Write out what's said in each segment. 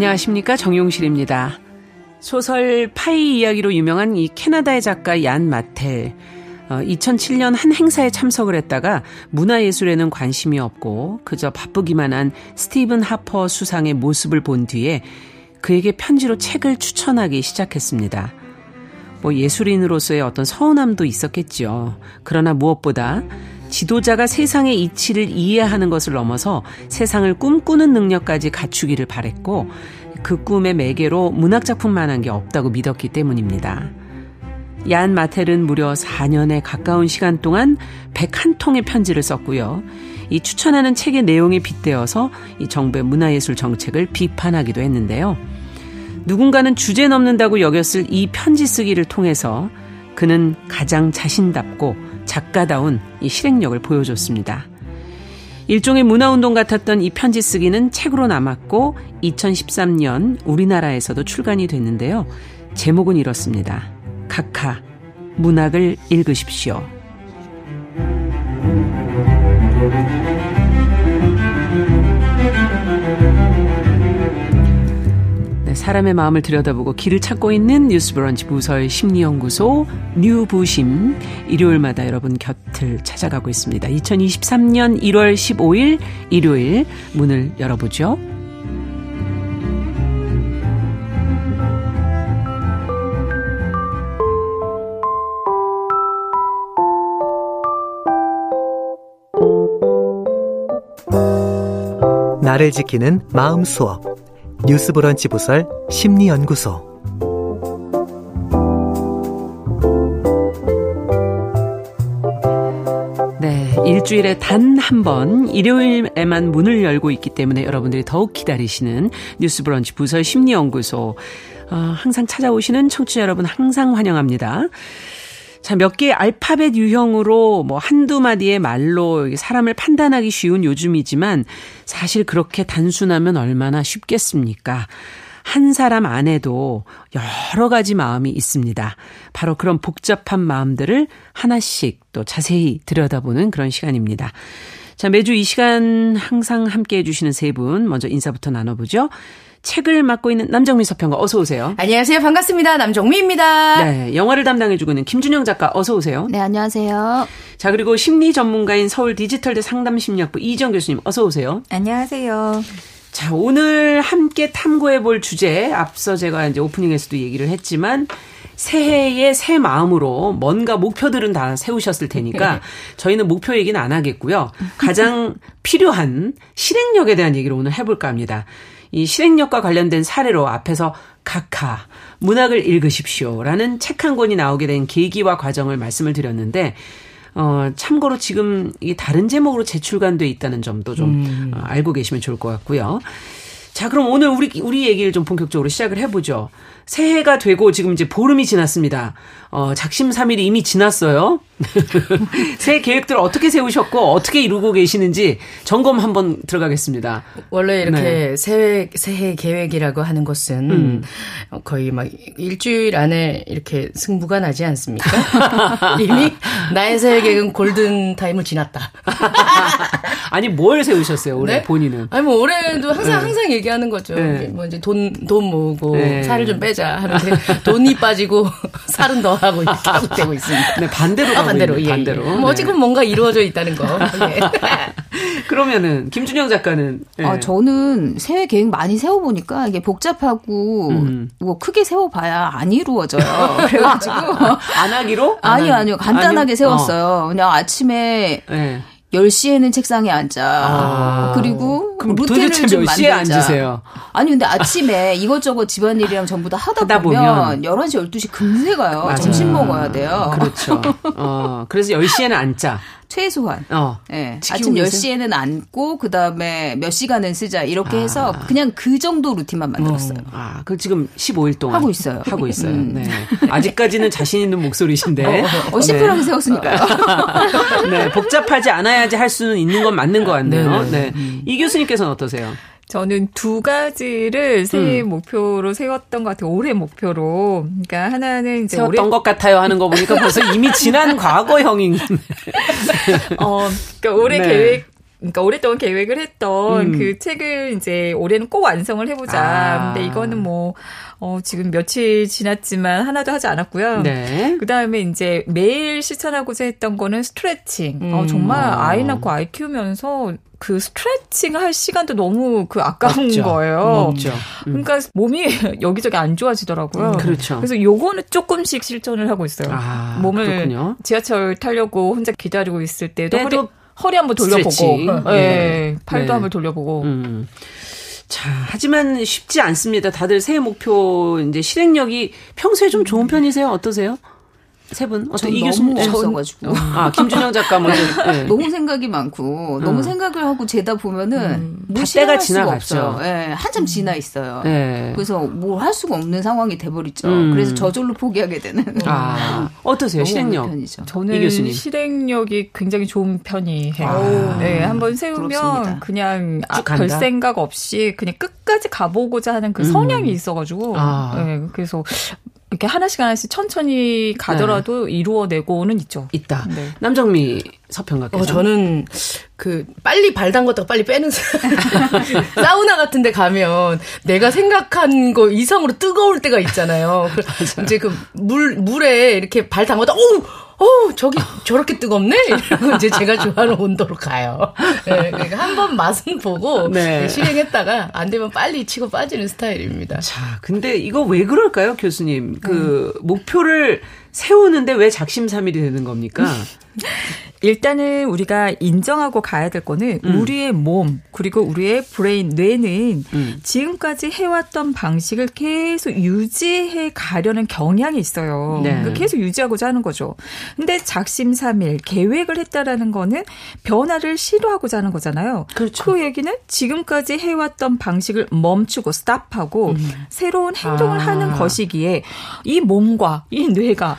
안녕하십니까 정용실입니다. 소설 파이 이야기로 유명한 이 캐나다의 작가 얀 마텔. 어, 2007년 한 행사에 참석을 했다가 문화예술에는 관심이 없고 그저 바쁘기만 한 스티븐 하퍼 수상의 모습을 본 뒤에 그에게 편지로 책을 추천하기 시작했습니다. 뭐 예술인으로서의 어떤 서운함도 있었겠죠. 그러나 무엇보다 지도자가 세상의 이치를 이해하는 것을 넘어서 세상을 꿈꾸는 능력까지 갖추기를 바랬고 그 꿈의 매개로 문학작품만한 게 없다고 믿었기 때문입니다. 얀 마텔은 무려 4년에 가까운 시간 동안 101통의 편지를 썼고요. 이 추천하는 책의 내용에 빗대어서 이 정부의 문화예술 정책을 비판하기도 했는데요. 누군가는 주제 넘는다고 여겼을 이 편지 쓰기를 통해서 그는 가장 자신답고 작가다운 이 실행력을 보여줬습니다. 일종의 문화운동 같았던 이 편지 쓰기는 책으로 남았고 2013년 우리나라에서도 출간이 됐는데요. 제목은 이렇습니다. 카카, 문학을 읽으십시오. 사람의 마음을 들여다보고 길을 찾고 있는 뉴스 브런치 부설 심리연구소 뉴부심 일요일마다 여러분 곁을 찾아가고 있습니다. 2023년 1월 15일 일요일 문을 열어보죠. 나를 지키는 마음 수업 뉴스브런치 부설 심리연구소 네, 일주일에 단 한 번 일요일에만 문을 열고 있기 때문에 여러분들이 더욱 기다리시는 뉴스브런치 부설 심리연구소 어, 항상 찾아오시는 청취자 여러분 항상 환영합니다. 자, 몇 개의 알파벳 유형으로 뭐 한두 마디의 말로 사람을 판단하기 쉬운 요즘이지만 사실 그렇게 단순하면 얼마나 쉽겠습니까? 한 사람 안에도 여러 가지 마음이 있습니다. 바로 그런 복잡한 마음들을 하나씩 또 자세히 들여다보는 그런 시간입니다. 자, 매주 이 시간 항상 함께 해주시는 세 분 먼저 인사부터 나눠보죠. 책을 맡고 있는 남정미 서평가 어서 오세요. 안녕하세요. 반갑습니다. 남정미입니다. 네, 영화를 담당해주고 있는 김준영 작가 어서 오세요. 네, 안녕하세요. 자, 그리고 심리 전문가인 서울 디지털대 상담심리학부 이정 교수님 어서 오세요. 안녕하세요. 자, 오늘 함께 탐구해 볼 주제 앞서 제가 이제 오프닝에서도 얘기를 했지만 새해의 새 마음으로 뭔가 목표들은 다 세우셨을 테니까 저희는 목표 얘기는 안 하겠고요. 가장 필요한 실행력에 대한 얘기를 오늘 해볼까 합니다. 이 실행력과 관련된 사례로 앞에서 카카 문학을 읽으십시오라는 책 한 권이 나오게 된 계기와 과정을 말씀을 드렸는데 어 참고로 지금 이 다른 제목으로 재출간돼 있다는 점도 좀 음. 어, 알고 계시면 좋을 것 같고요. 자, 그럼 오늘 우리 우리 얘기를 좀 본격적으로 시작을 해 보죠. 새해가 되고 지금 이제 보름이 지났습니다. 어, 작심삼일이 이미 지났어요. 새해 계획들을 어떻게 세우셨고 어떻게 이루고 계시는지 점검 한번 들어가겠습니다. 원래 이렇게 네. 새해 새해 계획이라고 하는 것은 음. 거의 막 일주일 안에 이렇게 승부가 나지 않습니까? 이미 나의 새해 계획은 골든 타임을 지났다. 아니 뭘 세우셨어요 올해 네? 본인은? 아니 뭐 올해도 항상 네. 항상 얘기하는 거죠. 네. 뭐 이제 돈 돈 모으고 네. 살을 좀 빼자 하는데 돈이 빠지고 살은 더 하고 이렇게 하고 되고 있습니다. 네 반대로 아, 반대로 예, 반대로. 예. 뭐 지금 뭔가 이루어져 있다는 거. 예. 그러면은 김준영 작가는 예. 아 저는 새해 계획 많이 세워 보니까 이게 복잡하고 음. 뭐 크게 세워 봐야 안 이루어져요. 그래 가지고 안 하기로? 아니요 아니요 간단하게 아니요? 세웠어요. 어. 그냥 아침에. 네. 10시에는 책상에 앉아. 아. 그리고 루틴을 좀 만들자. 앉으세요? 아니 근데 아침에 이것저것 집안일이랑 전부 다 하다, 하다 보면, 보면 11시 12시 금세 가요. 맞아. 점심 먹어야 돼요. 그렇죠. 어, 그래서 10시에는 앉자. 최소한. 어. 네. 아침 10시에는 앉고 그다음에 몇 시간은 쓰자. 이렇게 아. 해서 그냥 그 정도 루틴만 만들었어요. 어. 아, 그 지금 15일 동안 하고 있어요. 하고 있어요. 음. 네. 아직까지는 자신 있는 목소리신데. 어, 어 심플하게 네. 세웠으니까요. 네. 복잡하지 않아야지 할 수는 있는 건 맞는 것 같네요. 네. 네. 음. 이 교수님께서는 어떠세요? 저는 두 가지를 새해 음. 목표로 세웠던 것 같아요. 올해 목표로. 그러니까 하나는 이제 세웠던 올해... 것 같아요 하는 거 보니까 벌써 이미 지난 과거형인. 어, 그러니까 올해 네. 계획 그러니까 오랫동안 계획을 했던 음. 그 책을 이제 올해는 꼭 완성을 해보자. 아. 근데 이거는 뭐, 어, 지금 며칠 지났지만 하나도 하지 않았고요. 네. 그 다음에 이제 매일 실천하고자 했던 거는 스트레칭. 어, 음. 어, 정말 아이 낳고 아이 키우면서 그 스트레칭 할 시간도 너무 그 아까운 없죠. 거예요. 없죠. 음. 그러니까 몸이 여기저기 안 좋아지더라고요. 음, 그렇죠. 그래서 요거는 조금씩 실천을 하고 있어요. 아, 몸을 그렇군요. 지하철 타려고 혼자 기다리고 있을 때도 허리, 허리 한번 돌려보고, 네. 네. 팔도 네. 한번 돌려보고. 음. 자, 하지만 쉽지 않습니다. 다들 새해 목표 이제 실행력이 평소에 좀 좋은 편이세요? 어떠세요? 세 분? 어떤 이 교수님 없어가지고. 아, 김준영 작가 먼저. 네. 너무 생각이 많고, 음. 너무 생각을 하고 재다 보면은, 음. 때가 지나갔죠. 예, 네, 한참 지나 있어요. 네. 그래서 뭘 할 수가 없는 상황이 돼버리죠. 음. 그래서 저절로 포기하게 되는. 아, 어떠세요? 실행력. 편이죠. 저는 실행력이 굉장히 좋은 편이에요. 아. 네, 한번 세우면 부럽습니다. 그냥 아, 별 생각 없이 그냥 끝까지 가보고자 하는 그 음. 성향이 있어가지고, 아. 네, 그래서 이렇게 하나씩 하나씩 천천히 가더라도 네. 이루어내고는 있죠. 있다. 네. 남정미 서평가께서. 어, 저는 그 빨리 발 담궜다가 빨리 빼는 사우나 같은 데 가면 내가 생각한 거 이상으로 뜨거울 때가 있잖아요. 이제 그 물 물에 이렇게 발 담궜다 오 어, 저기 저렇게 뜨겁네? 이러고 이제 제가 좋아하는 온도로 가요. 네, 그러니까 한 번 맛은 보고 네. 실행했다가 안 되면 빨리 치고 빠지는 스타일입니다. 자, 근데 이거 왜 그럴까요, 교수님? 그 음. 목표를 세우는데 왜 작심삼일이 되는 겁니까? 일단은 우리가 인정하고 가야 될 거는 음. 우리의 몸 그리고 우리의 brain 뇌는 음. 지금까지 해왔던 방식을 계속 유지해 가려는 경향이 있어요. 네. 그러니까 계속 유지하고자 하는 거죠. 근데 작심삼일 계획을 했다라는 거는 변화를 시도하고자 하는 거잖아요. 그렇죠. 그 얘기는 지금까지 해왔던 방식을 멈추고 stop하고 음. 새로운 행동을 아. 하는 것이기에 이 몸과 이 뇌가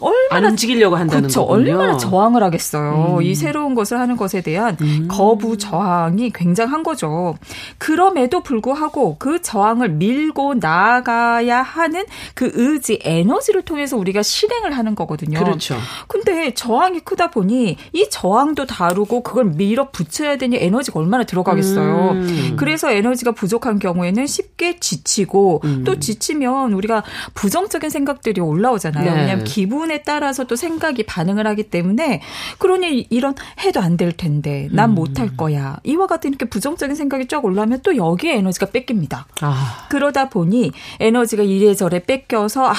얼마나 움직이려고 한다는 그렇죠. 거군요. 얼마나 저항을 하겠어요. 음. 이 새로운 것을 하는 것에 대한 음. 거부 저항이 굉장한 거죠. 그럼에도 불구하고 그 저항을 밀고 나가야 하는 그 의지, 에너지를 통해서 우리가 실행을 하는 거거든요. 그렇죠. 근데 저항이 크다 보니 이 저항도 다루고 그걸 밀어 붙여야 되니 에너지가 얼마나 들어가겠어요. 음. 그래서 에너지가 부족한 경우에는 쉽게 지치고 음. 또 지치면 우리가 부정적인 생각들이 올라오잖아요. 네. 왜냐하면 기분 부분에 따라서 또 생각이 반응을 하기 때문에 그러니 이런 해도 안 될 텐데 난 음. 못할 거야 이와 같은 이렇게 부정적인 생각이 쫙 올라오면 또 여기에 에너지가 뺏깁니다. 아. 그러다 보니 에너지가 이래저래 뺏겨서 아,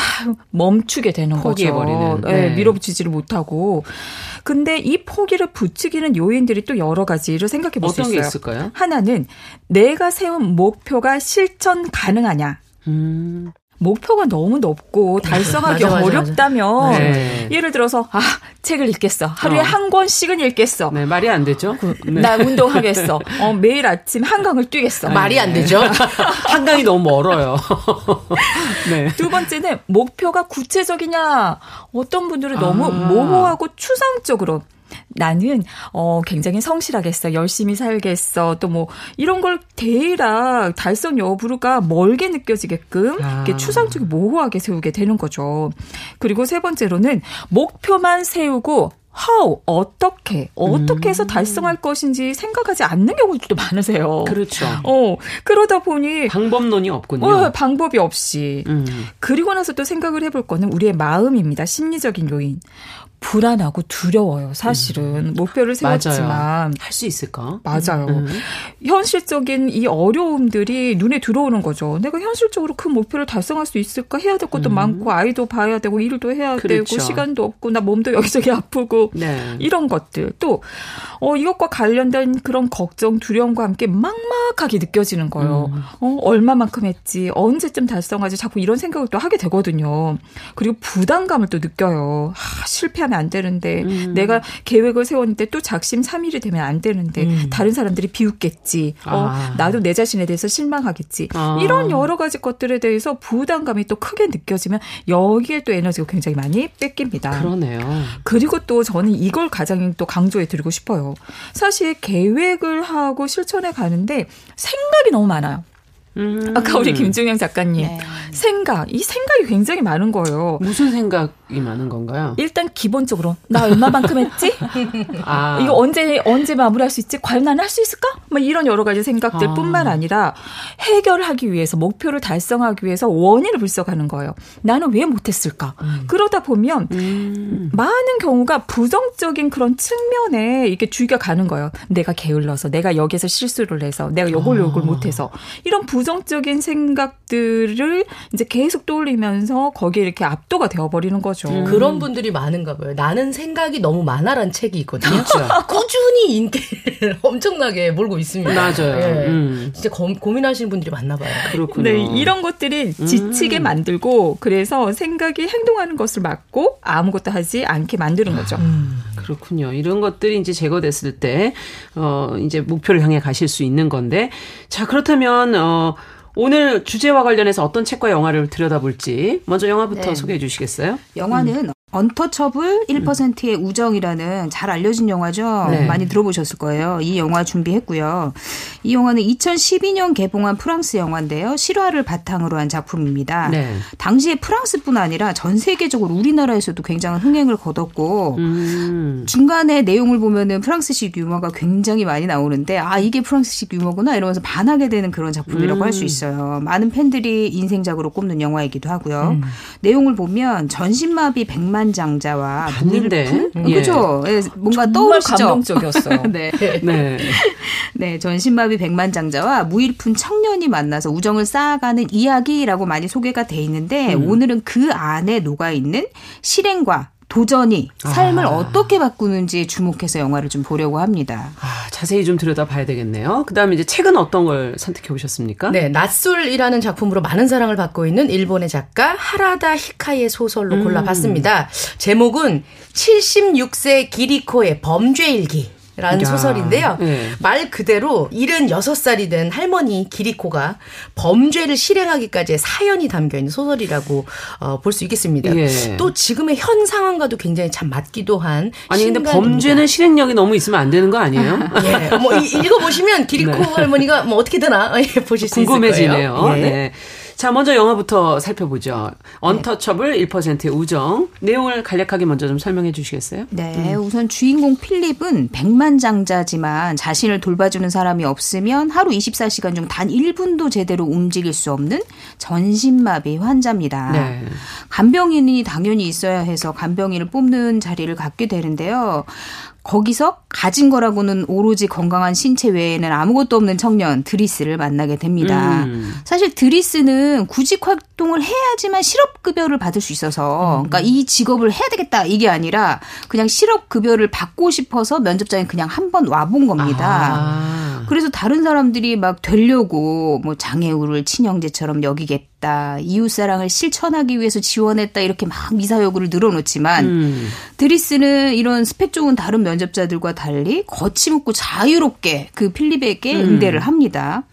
멈추게 되는 거죠. 네. 네, 밀어붙이지를 못하고. 근데 이 포기를 붙이기는 요인들이 또 여러 가지를 생각해 볼 수 있어요. 있을까요? 하나는 내가 세운 목표가 실천 가능하냐. 음. 목표가 너무 높고 달성하기 맞아, 맞아, 어렵다면. 네. 예를 들어서 아 책을 읽겠어 하루에 어. 한 권씩은 읽겠어 네, 말이 안 되죠 그, 네. 나 운동하겠어 어, 매일 아침 한강을 뛰겠어 말이 안 되죠 한강이 너무 멀어요 네. 두 번째는 목표가 구체적이냐 어떤 분들은 너무 아. 모호하고 추상적으로 나는 어 굉장히 성실하겠어. 열심히 살겠어. 또 뭐 이런 걸 대략 달성 여부가 멀게 느껴지게끔 아. 이렇게 추상적이 모호하게 세우게 되는 거죠. 그리고 세 번째로는 목표만 세우고 how 어떻게 어떻게 해서 음. 달성할 것인지 생각하지 않는 경우도 많으세요. 그렇죠. 어 그러다 보니 방법론이 없군요. 어, 방법이 없이 음. 그리고 나서 또 생각을 해볼 거는 우리의 마음입니다. 심리적인 요인. 불안하고 두려워요. 사실은 음. 목표를 세웠지만 할 수 있을까? 맞아요. 음. 현실적인 이 어려움들이 눈에 들어오는 거죠. 내가 현실적으로 큰 목표를 달성할 수 있을까? 해야 될 것도 음. 많고 아이도 봐야 되고 일도 해야 그렇죠. 되고 시간도 없고 나 몸도 여기저기 아프고 네. 이런 것들 또 어, 이것과 관련된 그런 걱정, 두려움과 함께 막막하게 느껴지는 거예요. 음. 어, 얼마만큼 했지? 언제쯤 달성하지? 자꾸 이런 생각을 또 하게 되거든요. 그리고 부담감을 또 느껴요. 아, 실패 하면 안 되는데 음. 내가 계획을 세웠는데 또 작심 삼일이 되면 안 되는데 음. 다른 사람들이 비웃겠지. 어, 아. 나도 내 자신에 대해서 실망하겠지. 아. 이런 여러 가지 것들에 대해서 부담감이 또 크게 느껴지면 여기에 또 에너지가 굉장히 많이 뺏깁니다. 그러네요. 그리고 또 저는 이걸 가장 또 강조해 드리고 싶어요. 사실 계획을 하고 실천해 가는데 생각이 너무 많아요. 음. 아까 우리 김중영 작가님 네. 생각, 이 생각이 굉장히 많은 거예요. 무슨 생각이 많은 건가요? 일단 기본적으로 나 얼마만큼 했지? 아. 이거 언제 언제 마무리할 수 있지? 과연 나는 할 수 있을까? 뭐 이런 여러 가지 생각들뿐만 아. 아니라 해결하기 위해서 목표를 달성하기 위해서 원인을 분석하는 거예요. 나는 왜 못했을까? 음. 그러다 보면 음. 많은 경우가 부정적인 그런 측면에 이렇게 주의가 가는 거예요. 내가 게을러서, 내가 여기서 실수를 해서, 내가 요걸 요걸 아. 못해서 이런 부 정적인 생각들을 이제 계속 떠올리면서 거기에 이렇게 압도가 되어버리는 거죠. 음. 그런 분들이 많은가 봐요. 나는 생각이 너무 많아란 책이 있거든요. 그렇죠. 꾸준히 인기를 엄청나게 몰고 있습니다. 맞아요. 예. 음. 진짜 고, 고민하시는 분들이 많나 봐요. 그렇군요. 네, 이런 것들이 지치게 음. 만들고 그래서 생각이 행동하는 것을 막고 아무것도 하지 않게 만드는 거죠. 음. 그렇군요. 이런 것들이 이제 제거됐을 때, 어, 이제 목표를 향해 가실 수 있는 건데. 자, 그렇다면, 어, 오늘 주제와 관련해서 어떤 책과 영화를 들여다볼지 먼저 영화부터 네. 소개해 주시겠어요? 영화는 음. 언터처블 1%의 우정이라는 잘 알려진 영화죠. 네. 많이 들어보셨을 거예요. 이 영화 준비했고요. 이 영화는 2012년 개봉한 프랑스 영화인데요. 실화를 바탕으로 한 작품입니다. 네. 당시에 프랑스뿐 아니라 전 세계적으로 우리나라에서도 굉장한 흥행을 거뒀고 음. 중간에 내용을 보면은 프랑스식 유머가 굉장히 많이 나오는데 아 이게 프랑스식 유머구나 이러면서 반하게 되는 그런 작품이라고 음. 할수 있어요. 많은 팬들이 인생작으로 꼽는 영화이기도 하고요. 음. 내용을 보면 전신마비 100만 백만장자와 봤는데 예. 그죠? 예, 뭔가 떠오르시죠? 감동적이었어요. 네. 네. 네, 전신마비 백만장자와 무일푼 청년이 만나서 우정을 쌓아가는 이야기라고 많이 소개가 돼 있는데 음. 오늘은 그 안에 녹아 있는 실행과 도전이 삶을 아. 어떻게 바꾸는지 주목해서 영화를 좀 보려고 합니다. 아, 자세히 좀 들여다봐야 되겠네요. 그다음에 이제 책은 어떤 걸 선택해 오셨습니까? 네, 낯술이라는 작품으로 많은 사랑을 받고 있는 일본의 작가 하라다 히카의 소설로 음. 골라봤습니다. 제목은 76세 기리코의 범죄 일기. 라는 야, 소설인데요. 네. 말 그대로 76살이 된 할머니 기리코가 범죄를 실행하기까지의 사연이 담겨 있는 소설이라고 어, 볼 수 있겠습니다. 예. 또 지금의 현 상황과도 굉장히 참 맞기도 한 아니 근데 범죄는 실행력이 너무 있으면 안 되는 거 아니에요? 예. 뭐 읽어 보시면 기리코 네. 할머니가 뭐 어떻게 되나 예, 보실 수 있을 거예요. 궁금해지네요. 예. 네. 자, 먼저 영화부터 살펴보죠. 언터처블 1%의 우정. 내용을 간략하게 먼저 좀 설명해 주시겠어요? 네, 음. 우선 주인공 필립은 백만장자지만 자신을 돌봐주는 사람이 없으면 하루 24시간 중 단 1분도 제대로 움직일 수 없는 전신마비 환자입니다. 네. 간병인이 당연히 있어야 해서 간병인을 뽑는 자리를 갖게 되는데요. 거기서 가진 거라고는 오로지 건강한 신체 외에는 아무것도 없는 청년 드리스를 만나게 됩니다. 음. 사실 드리스는 구직 활동을 해야지만 실업 급여를 받을 수 있어서 음. 그러니까 이 직업을 해야 되겠다 이게 아니라 그냥 실업 급여를 받고 싶어서 면접장에 그냥 한 번 와본 겁니다. 아. 그래서 다른 사람들이 막 되려고 뭐 장애우를 친형제처럼 여기겠 다. 이웃사랑을 실천하기 위해서 지원했다. 이렇게 막 미사 여구를 늘어놓지만 음. 드리스는 이런 스펙 좋은 다른 면접자들과 달리 거침없고 자유롭게 그 필립에게 음. 응대를 합니다.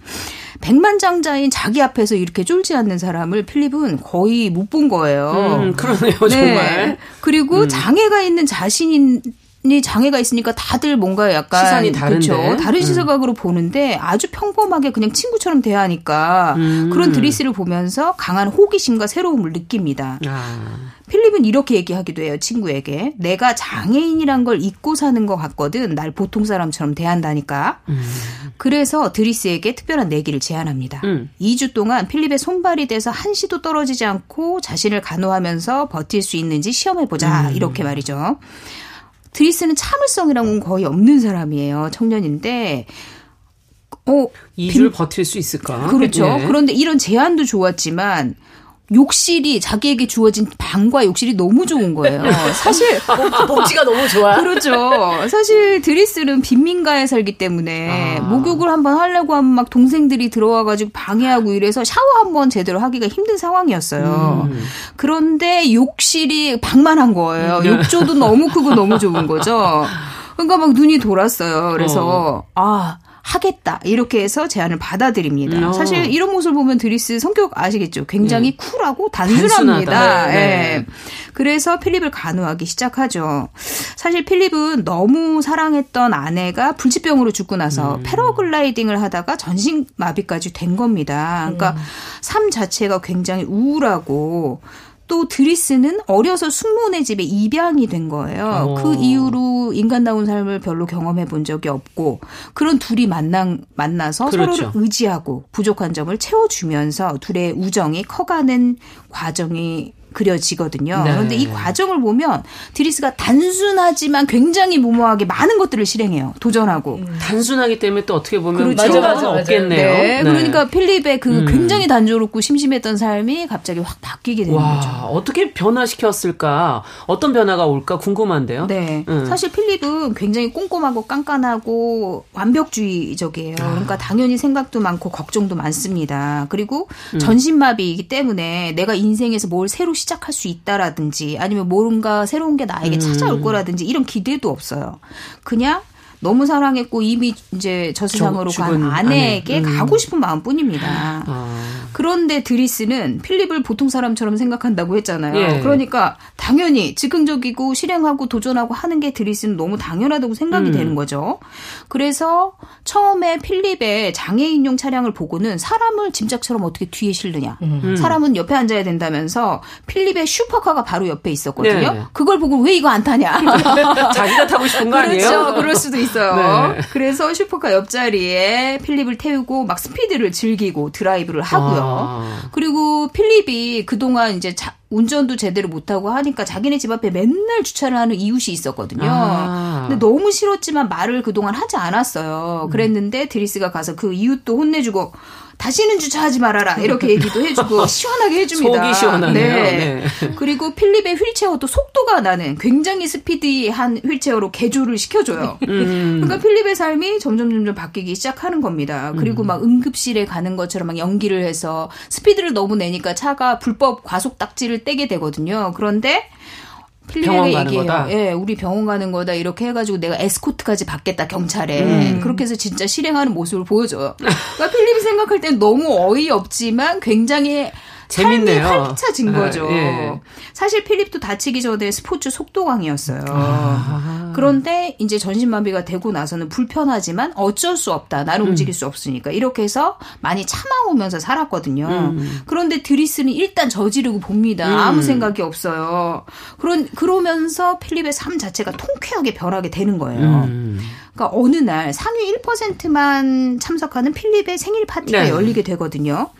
백만장자인 자기 앞에서 이렇게 쫄지 않는 사람을 필립은 거의 못 본 거예요. 음, 그러네요, 정말. 네. 그리고 음. 장애가 있는 자신인 이 장애가 있으니까 다들 뭔가 약간 시선이 다른데 그렇죠? 다른 음. 시각으로 보는데 아주 평범하게 그냥 친구처럼 대하니까 음. 그런 드리스를 보면서 강한 호기심과 새로움을 느낍니다. 아. 필립은 이렇게 얘기하기도 해요 친구에게 내가 장애인이란 걸 잊고 사는 것 같거든 날 보통 사람처럼 대한다니까. 음. 그래서 드리스에게 특별한 내기를 제안합니다. 음. 2주 동안 필립의 손발이 돼서 한시도 떨어지지 않고 자신을 간호하면서 버틸 수 있는지 시험해 보자 음. 이렇게 말이죠. 드리스는 참을성이라고는 거의 없는 사람이에요. 청년인데 어, 2주를 버틸 수 있을까? 그렇죠. 네. 그런데 이런 제안도 좋았지만 욕실이 자기에게 주어진 방과 욕실이 너무 좋은 거예요. 사실 복지가 너무 좋아. 그렇죠. 사실 드리스는 빈민가에 살기 때문에 아. 목욕을 한번 하려고 하면 막 동생들이 들어와 가지고 방해하고 이래서 샤워 한번 제대로 하기가 힘든 상황이었어요. 음. 그런데 욕실이 방만 한 거예요. 음. 욕조도 너무 크고 너무 좋은 거죠. 그러니까 막 눈이 돌았어요. 그래서 어. 아 하겠다 이렇게 해서 제안을 받아들입니다. 어. 사실 이런 모습을 보면 드리스 성격 아시겠죠? 굉장히 네. 쿨하고 단순합니다. 네. 네. 그래서 필립을 간호하기 시작하죠. 사실 필립은 너무 사랑했던 아내가 불치병으로 죽고 나서 음. 패러글라이딩을 하다가 전신 마비까지 된 겁니다. 그러니까 음. 삶 자체가 굉장히 우울하고 또 드리스는 어려서 숙모네 집에 입양이 된 거예요. 오. 어. 그 이후로 인간다운 삶을 별로 경험해 본 적이 없고 그런 둘이 만나 만나서 그렇죠. 서로를 의지하고 부족한 점을 채워주면서 둘의 우정이 커가는 과정이 그려지거든요. 네. 그런데 이 과정을 보면 드리스가 단순하지만 굉장히 무모하게 많은 것들을 실행해요. 도전하고. 음. 단순하기 때문에 또 어떻게 보면 그렇죠. 맞아, 없겠네요. 네. 네. 그러니까 필립의 그 음. 굉장히 단조롭고 심심했던 삶이 갑자기 확 바뀌게 되는 와, 거죠. 어떻게 변화시켰을까? 어떤 변화가 올까 궁금한데요. 네. 음. 사실 필립은 굉장히 꼼꼼하고 깐깐하고 완벽주의적이에요. 아. 그러니까 당연히 생각도 많고 걱정도 많습니다. 그리고 음. 전신마비이기 때문에 내가 인생에서 뭘 새로 시 작할 수 있다라든지 아니면 뭔가 새로운 게 나에게 찾아올 음. 거라든지 이런 기대도 없어요. 그냥 너무 사랑했고 이미 이제 저 세상으로 간 아내에게 아내. 음. 가고 싶은 마음뿐입니다. 아. 그런데 드리스는 필립을 보통 사람처럼 생각한다고 했잖아요. 예. 그러니까 당연히 즉흥적이고 실행하고 도전하고 하는 게 드리스는 너무 당연하다고 생각이 음. 되는 거죠. 그래서 처음에 필립의 장애인용 차량을 보고는 사람을 짐짝처럼 어떻게 뒤에 실느냐. 음. 사람은 옆에 앉아야 된다면서 필립의 슈퍼카가 바로 옆에 있었거든요. 네. 그걸 보고 왜 이거 안 타냐. 자기가 타고 싶은 거 아니에요? 그렇죠. 그럴 수도 있어요. 네. 그래서 슈퍼카 옆자리에 필립을 태우고 막 스피드를 즐기고 드라이브를 하고요. 아. 그리고 필립이 그동안 이제 자, 운전도 제대로 못하고 하니까 자기네 집 앞에 맨날 주차를 하는 이웃이 있었거든요. 아. 근데 너무 싫었지만 말을 그동안 하지 않았어요. 그랬는데 드리스가 가서 그 이웃도 혼내주고 다시는 주차하지 말아라 이렇게 얘기도 해주고 시원하게 해줍니다. 속이 시원하네요. 네. 네. 그리고 필립의 휠체어도 속도가 나는 굉장히 스피디한 휠체어로 개조를 시켜줘요. 음. 그러니까 필립의 삶이 점점 점점 바뀌기 시작하는 겁니다. 그리고 음. 막 응급실에 가는 것처럼 막 연기를 해서 스피드를 너무 내니까 차가 불법 과속 딱지를 떼게 되거든요. 그런데 필리에게 얘기해요. 거다? 예, 우리 병원 가는 거다. 이렇게 해가지고 내가 에스코트까지 받겠다 경찰에 음. 그렇게 해서 진짜 실행하는 모습을 보여줘요. 그러니까 필립이 생각할 땐 너무 어이없지만 굉장히 재밌네요. 삶이 활기차진 아, 거죠. 아, 예. 사실 필립도 다치기 전에 스포츠 속도광이었어요. 아. 그런데 이제 전신마비가 되고 나서는 불편하지만 어쩔 수 없다. 나를 음. 움직일 수 없으니까. 이렇게 해서 많이 참아오면서 살았거든요. 음. 그런데 드리스는 일단 저지르고 봅니다. 음. 아무 생각이 없어요. 그런 그러면서 필립의 삶 자체가 통쾌하게 변하게 되는 거예요. 음. 그러니까 어느 날 상위 1%만 참석하는 필립의 생일 파티가 네. 열리게 되거든요.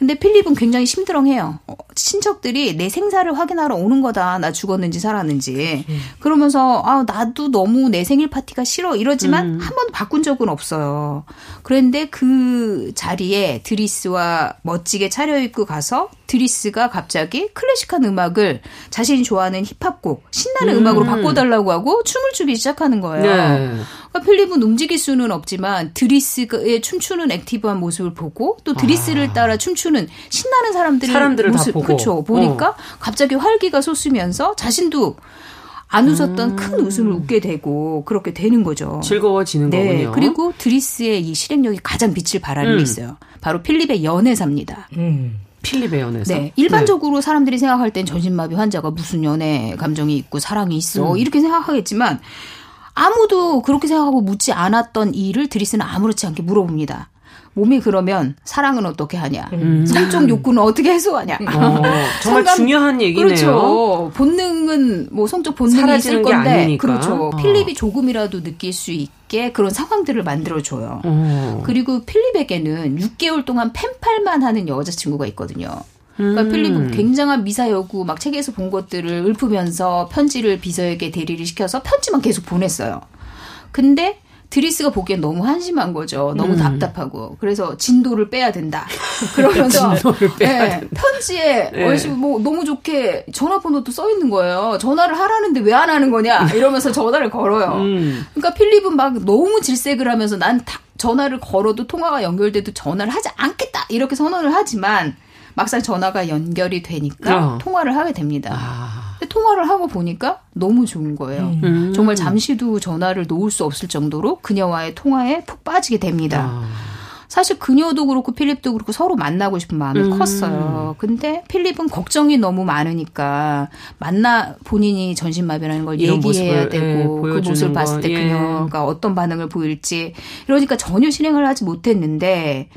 근데 필립은 굉장히 심드렁해요. 어, 친척들이 내 생사를 확인하러 오는 거다. 나 죽었는지 살았는지. 음. 그러면서 아 나도 너무 내 생일 파티가 싫어 이러지만 음. 한 번도 바꾼 적은 없어요. 그런데 그 자리에 드리스와 멋지게 차려입고 가서 드리스가 갑자기 클래식한 음악을 자신이 좋아하는 힙합곡 신나는 음. 악으로 바꿔달라고 하고 춤을 추기 시작하는 거예요. 네. 그러니까 필립은 움직일 수는 없지만 드리스의 춤추는 active한 모습을 보고 또 드리스를 아. 따라 춤추는 신나는 사람들의 사람들을 모습 보고. 그렇죠. 보니까 어. 갑자기 활기가 솟으면서 자신도 안 웃었던 음. 큰 웃음을 웃게 되고 그렇게 되는 거죠. 즐거워지는 네. 거군요. 그리고 드리스의 이 실행력이 가장 빛을 발하는 음. 게 있어요. 바로 필립의 연애사입니다. 음. 연애사. 네. 일반적으로 네. 사람들이 생각할 땐 전신마비 환자가 무슨 연애 감정이 있고 사랑이 있어 음. 이렇게 생각하겠지만 아무도 그렇게 생각하고 묻지 않았던 일을 드리스는 아무렇지 않게 물어봅니다. 몸이 그러면 사랑은 어떻게 하냐? 음. 성적 욕구는 어떻게 해소하냐? 어, 정말 성감, 중요한 얘기네요. 그렇죠. 본능은 뭐 성적 본능이 있을 건데, 그렇죠. 어. 필립이 조금이라도 느낄 수 있게 그런 상황들을 만들어줘요. 어. 그리고 필립에게는 6개월 동안 펜팔만 하는 여자친구가 있거든요. 그러니까 음. 필립은 굉장한 미사여구 막 책에서 본 것들을 읊으면서 편지를 비서에게 대리를 시켜서 편지만 계속 보냈어요. 근데 드리스가 보기엔 너무 한심한 거죠. 너무 음. 답답하고. 그래서 진도를 빼야 된다. 그러면서 네, 편지에 네. 뭐 너무 좋게 전화번호도 써 있는 거예요. 전화를 하라는데 왜 안 하는 거냐 이러면서 전화를 걸어요. 음. 그러니까 필립은 막 너무 질색을 하면서 난 다, 전화를 걸어도 통화가 연결돼도 전화를 하지 않겠다 이렇게 선언을 하지만 막상 전화가 연결이 되니까 어. 통화를 하게 됩니다. 아. 통화를 하고 보니까 너무 좋은 거예요. 음. 음. 정말 잠시도 전화를 놓을 수 없을 정도로 그녀와의 통화에 푹 빠지게 됩니다. 아. 사실 그녀도 그렇고 필립도 그렇고 서로 만나고 싶은 마음이 음. 컸어요. 근데 필립은 걱정이 너무 많으니까 만나 본인이 전신마비라는 걸 얘기해야 모습을, 되고 예, 그 모습을 봤을 때 예. 그녀가 어떤 반응을 보일지 이러니까 전혀 실행을 하지 못했는데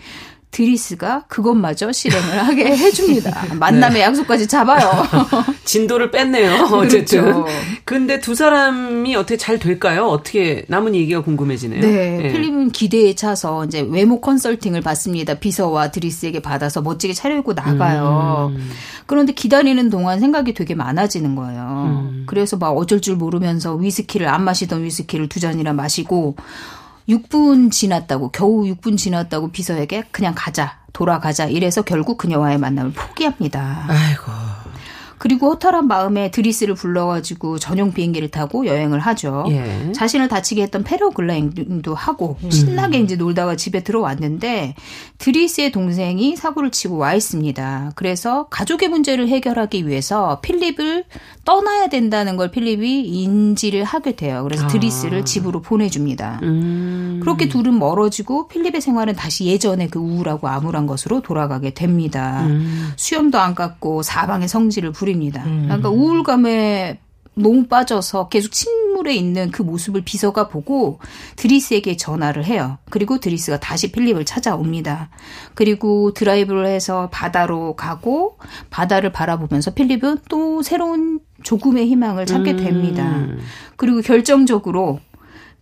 드리스가 그것마저 실행을 하게 해줍니다. 만남의 네. 약속까지 잡아요. 진도를 뺐네요. 어쨌든. 그렇죠. 근데 두 사람이 어떻게 잘 될까요? 어떻게 남은 얘기가 궁금해지네요. 네. 네. 필립은 기대에 차서 이제 외모 컨설팅을 받습니다. 비서와 드리스에게 받아서 멋지게 차려입고 나가요. 음. 그런데 기다리는 동안 생각이 되게 많아지는 거예요. 음. 그래서 막 어쩔 줄 모르면서 위스키를 안 마시던 위스키를 두 잔이나 마시고 6분 지났다고 겨우 6분 지났다고 비서에게 그냥 가자 돌아가자 이래서 결국 그녀와의 만남을 포기합니다. 아이고. 그리고 허탈한 마음에 드리스를 불러가지고 전용 비행기를 타고 여행을 하죠. 예. 자신을 다치게 했던 패러글라이딩도 하고 음. 신나게 이제 놀다가 집에 들어왔는데 드리스의 동생이 사고를 치고 와 있습니다. 그래서 가족의 문제를 해결하기 위해서 필립을 떠나야 된다는 걸 필립이 인지를 하게 돼요. 그래서 아. 드리스를 집으로 보내줍니다. 음. 그렇게 둘은 멀어지고 필립의 생활은 다시 예전의 그 우울하고 암울한 것으로 돌아가게 됩니다. 음. 수염도 안 깎고 사방에 성질을 부립니다. 음. 그러니까 우울감에 너무 빠져서 계속 침울해 있는 그 모습을 비서가 보고 드리스에게 전화를 해요. 그리고 드리스가 다시 필립을 찾아옵니다. 그리고 드라이브를 해서 바다로 가고 바다를 바라보면서 필립은 또 새로운 조금의 희망을 찾게 됩니다. 음. 그리고 결정적으로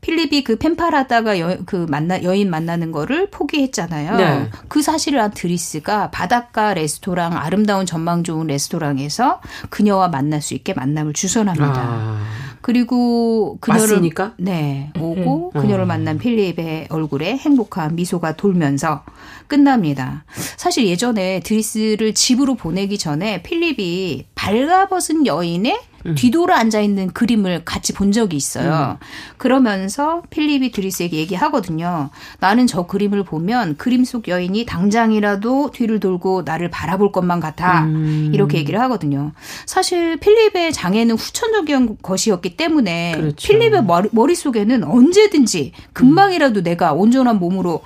필립이 그 펜팔하다가 여, 그 만나 여인 만나는 거를 포기했잖아요. 네. 그 사실을 안 드리스가 바닷가 레스토랑 아름다운 전망 좋은 레스토랑에서 그녀와 만날 수 있게 만남을 주선합니다. 아. 그리고 그녀를 맞습니까? 네 오고 음. 그녀를 만난 필립의 얼굴에 행복한 미소가 돌면서 끝납니다. 사실 예전에 드리스를 집으로 보내기 전에 필립이 발가벗은 여인의 음. 뒤돌아 앉아 있는 그림을 같이 본 적이 있어요. 음. 그러면서 필립이 드리스에게 얘기하거든요. 나는 저 그림을 보면 그림 속 여인이 당장이라도 뒤를 돌고 나를 바라볼 것만 같아. 음. 이렇게 얘기를 하거든요. 사실 필립의 장애는 후천적인 것이었기 때문에 그렇죠. 필립의 머리, 속에는 언제든지 금방이라도 내가 온전한 몸으로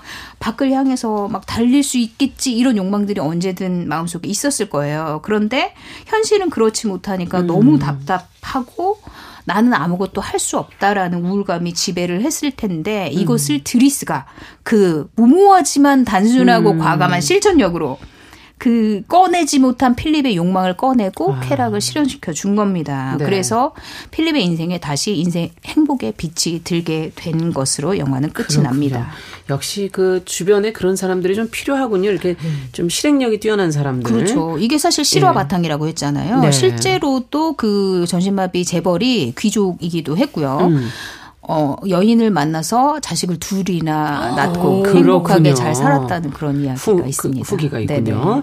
밖을 향해서 막 달릴 수 있겠지 이런 욕망들이 언제든 마음속에 있었을 거예요. 그런데 현실은 그렇지 못하니까 음. 너무 답답하고 나는 아무것도 할 수 없다라는 우울감이 지배를 했을 텐데 이것을 음. 드리스가 그 무모하지만 단순하고 음. 과감한 실천력으로 그 꺼내지 못한 필립의 욕망을 꺼내고 아. 쾌락을 실현시켜 준 겁니다. 네. 그래서 필립의 인생에 다시 인생 행복의 빛이 들게 된 것으로 영화는 끝이 그렇구나. 납니다. 역시 그 주변에 그런 사람들이 좀 필요하군요. 이렇게 음. 좀 실행력이 뛰어난 사람들. 그렇죠. 이게 사실 실화 네. 바탕이라고 했잖아요. 네. 실제로 또 그 전신마비 재벌이 귀족이기도 했고요. 음. 어, 여인을 만나서 자식을 둘이나 아, 낳고 행복하게 잘 살았다는 그런 이야기가 후, 그 있습니다. 그 후기가 있군요. 네네.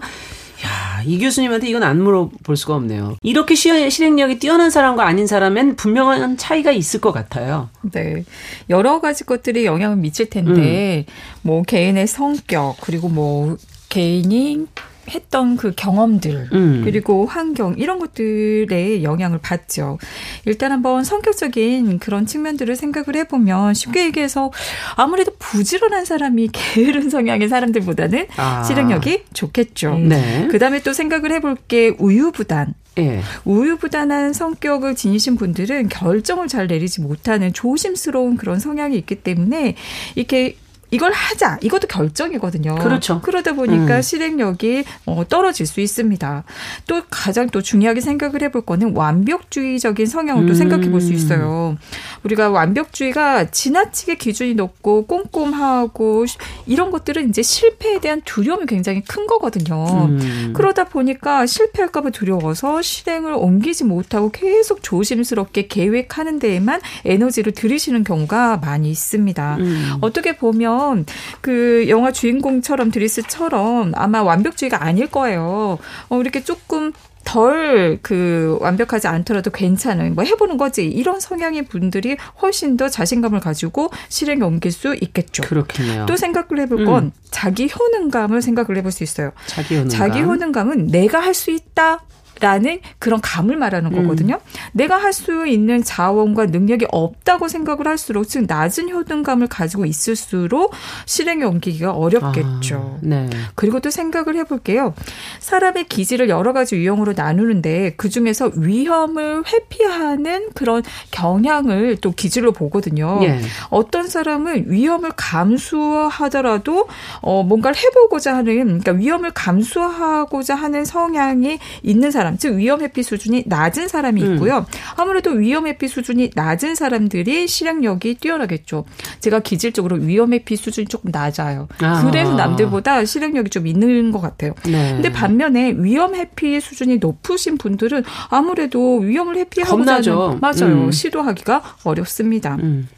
야, 이 교수님한테 이건 안 물어볼 수가 없네요. 이렇게 실행력이 뛰어난 사람과 아닌 사람엔 분명한 차이가 있을 것 같아요. 네. 여러 가지 것들이 영향을 미칠 텐데, 음. 뭐, 개인의 성격, 그리고 뭐, 개인이 했던 그 경험들 음. 그리고 환경 이런 것들에 영향을 받죠. 일단 한번 성격적인 그런 측면들을 생각을 해보면 쉽게 얘기해서 아무래도 부지런한 사람이 게으른 성향의 사람들보다는 아. 실행력이 좋겠죠. 네. 그다음에 또 생각을 해볼 게 우유부단 예. 우유부단한 성격을 지니신 분들은 결정을 잘 내리지 못하는 조심스러운 그런 성향이 있기 때문에 이렇게 이걸 하자. 이것도 결정이거든요. 그렇죠. 그러다 보니까 음. 실행력이 어, 떨어질 수 있습니다. 또 가장 또 중요하게 생각을 해볼 거는 완벽주의적인 성향을 음. 또 생각해 볼 수 있어요. 우리가 완벽주의가 지나치게 기준이 높고 꼼꼼하고 이런 것들은 이제 실패에 대한 두려움이 굉장히 큰 거거든요. 음. 그러다 보니까 실패할까봐 두려워서 실행을 옮기지 못하고 계속 조심스럽게 계획하는 데에만 에너지를 들이시는 경우가 많이 있습니다. 음. 어떻게 보면 보면 그 영화 주인공처럼 드리스처럼 아마 완벽주의가 아닐 거예요. 어, 이렇게 조금 덜그 완벽하지 않더라도 괜찮은 뭐 해보는 거지 이런 성향의 분들이 훨씬 더 자신감을 가지고 실행에 옮길 수 있겠죠. 그렇겠네요. 또 생각을 해볼 건 음. 자기 효능감을 생각을 해볼 수 있어요. 자기 효능감. 자기 효능감은 내가 할 수 있다. 라는 그런 감을 말하는 음. 거거든요. 음. 내가 할 수 있는 자원과 능력이 없다고 생각을 할수록 즉 낮은 효능감을 가지고 있을수록 실행에 옮기기가 어렵겠죠. 아, 네. 그리고 또 생각을 해볼게요. 사람의 기질을 여러 가지 유형으로 나누는데 그 중에서 위험을 회피하는 그런 경향을 또 기질로 보거든요. 예. 어떤 사람은 위험을 감수하더라도 어 뭔가를 해보고자 하는 그러니까 위험을 감수하고자 하는 성향이 있는 사람, 즉 위험 회피 수준이 낮은 사람이 음. 있고요. 음. 아무래도 위험 회피 수준이 낮은 사람들이 실행력이 뛰어나겠죠. 제가 기질적으로 위험 회피 수준이 조금 낮아요. 아. 그래서 남들보다 실행력이 좀 있는 것 같아요. 네. 근데 반 면에 위험 회피 수준이 높으신 분들은 아무래도 위험을 회피하고자 하는 맞아요. 음. 시도하기가 어렵습니다. 음.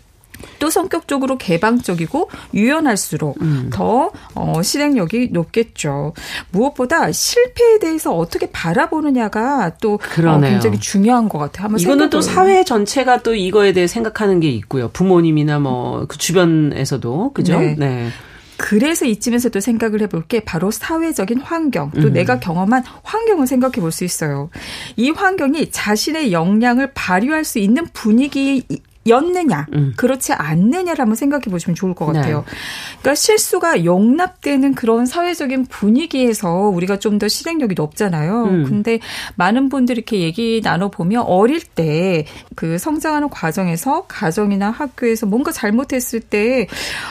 또 성격적으로 개방적이고 유연할수록 음. 더 어, 실행력이 높겠죠. 무엇보다 실패에 대해서 어떻게 바라보느냐가 또 어, 굉장히 중요한 것 같아요. 한번 이거는 또 사회 전체가 또 이거에 대해 생각하는 게 있고요. 부모님이나 뭐 그 주변에서도 그죠? 네. 네. 그래서 이쯤에서도 생각을 해볼 게 바로 사회적인 환경, 또 음. 내가 경험한 환경을 생각해 볼 수 있어요. 이 환경이 자신의 역량을 발휘할 수 있는 분위기 였느냐, 음. 그렇지 않느냐를 한번 생각해 보시면 좋을 것 같아요. 네. 그러니까 실수가 용납되는 그런 사회적인 분위기에서 우리가 좀 더 실행력이 높잖아요. 음. 근데 많은 분들이 이렇게 얘기 나눠보면 어릴 때 그 성장하는 과정에서 가정이나 학교에서 뭔가 잘못했을 때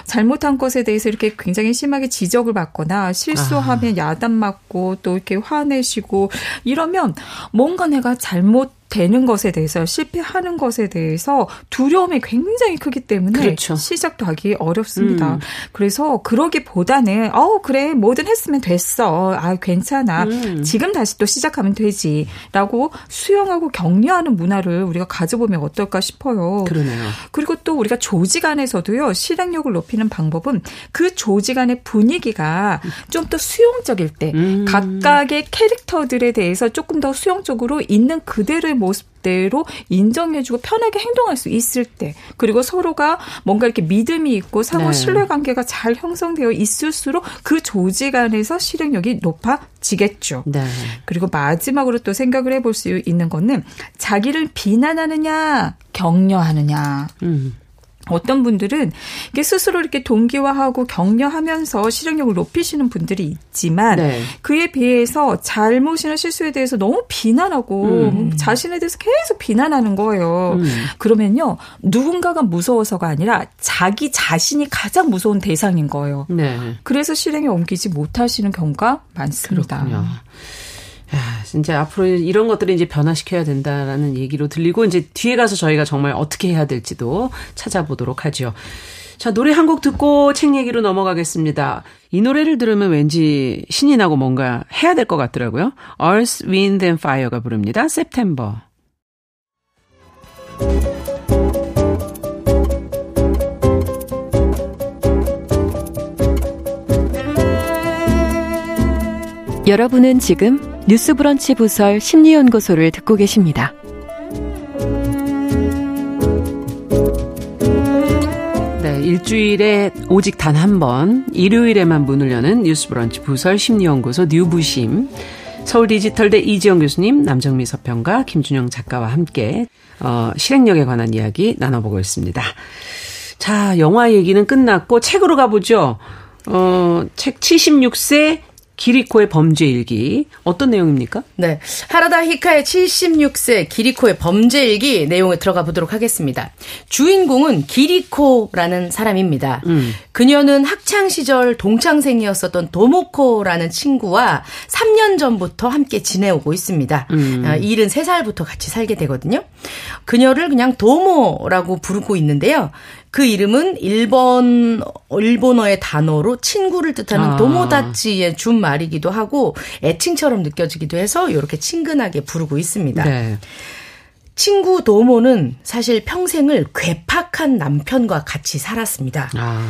잘못한 것에 대해서 이렇게 굉장히 심하게 지적을 받거나 실수하면 아. 야단 맞고 또 이렇게 화내시고 이러면 뭔가 내가 잘못 되는 것에 대해서 실패하는 것에 대해서 두려움이 굉장히 크기 때문에 그렇죠. 시작도 하기 어렵습니다. 음. 그래서 그러기보다는 어 그래 뭐든 했으면 됐어. 아 괜찮아. 음. 지금 다시 또 시작하면 되지라고 수용하고 격려하는 문화를 우리가 가져보면 어떨까 싶어요. 그러네요. 그리고 또 우리가 조직 안에서도요. 실행력을 높이는 방법은 그 조직 안의 분위기가 좀 더 수용적일 때 음. 각각의 캐릭터들에 대해서 조금 더 수용적으로 있는 그대로의 모습대로 인정해주고 편하게 행동할 수 있을 때 그리고 서로가 뭔가 이렇게 믿음이 있고 상호 네. 신뢰 관계가 잘 형성되어 있을수록 그 조직 안에서 실행력이 높아지겠죠. 네. 그리고 마지막으로 또 생각을 해볼 수 있는 거는 자기를 비난하느냐 격려하느냐. 음. 어떤 분들은 이게 스스로 이렇게 동기화하고 격려하면서 실행력을 높이시는 분들이 있지만 네. 그에 비해서 잘못이나 실수에 대해서 너무 비난하고 음. 자신에 대해서 계속 비난하는 거예요. 음. 그러면요 누군가가 무서워서가 아니라 자기 자신이 가장 무서운 대상인 거예요. 네. 그래서 실행에 옮기지 못하시는 경우가 많습니다. 그렇군요. 야, 진짜 앞으로 이런 것들을 이제 변화시켜야 된다라는 얘기로 들리고 이제 뒤에 가서 저희가 정말 어떻게 해야 될지도 찾아보도록 하죠. 자, 노래 한 곡 듣고 책 얘기로 넘어가겠습니다. 이 노래를 들으면 왠지 신이 나고 뭔가 해야 될 것 같더라고요. Earth, Wind and Fire가 부릅니다. September. 여러분은 지금 뉴스브런치 부설 심리연구소를 듣고 계십니다. 네, 일주일에 오직 단 한 번, 일요일에만 문을 여는 뉴스브런치 부설 심리연구소 뉴부심. 서울 디지털대 이지영 교수님, 남정미 서평가, 김준영 작가와 함께 어, 실행력에 관한 이야기 나눠보고 있습니다. 자, 영화 얘기는 끝났고 책으로 가보죠. 어, 책 76세 기리코의 범죄 일기 어떤 내용입니까? 네. 하라다 히카의 76세 기리코의 범죄 일기 내용에 들어가 보도록 하겠습니다. 주인공은 기리코라는 사람입니다. 음. 그녀는 학창 시절 동창생이었었던 도모코라는 친구와 3년 전부터 함께 지내오고 있습니다. 음. 73살부터 아, 같이 살게 되거든요. 그녀를 그냥 도모라고 부르고 있는데요. 그 이름은 일본 일본어의 단어로 친구를 뜻하는 아. 도모다치의 준 말이기도 하고 애칭처럼 느껴지기도 해서 이렇게 친근하게 부르고 있습니다. 네. 친구 도모는 사실 평생을 괴팍한 남편과 같이 살았습니다. 아.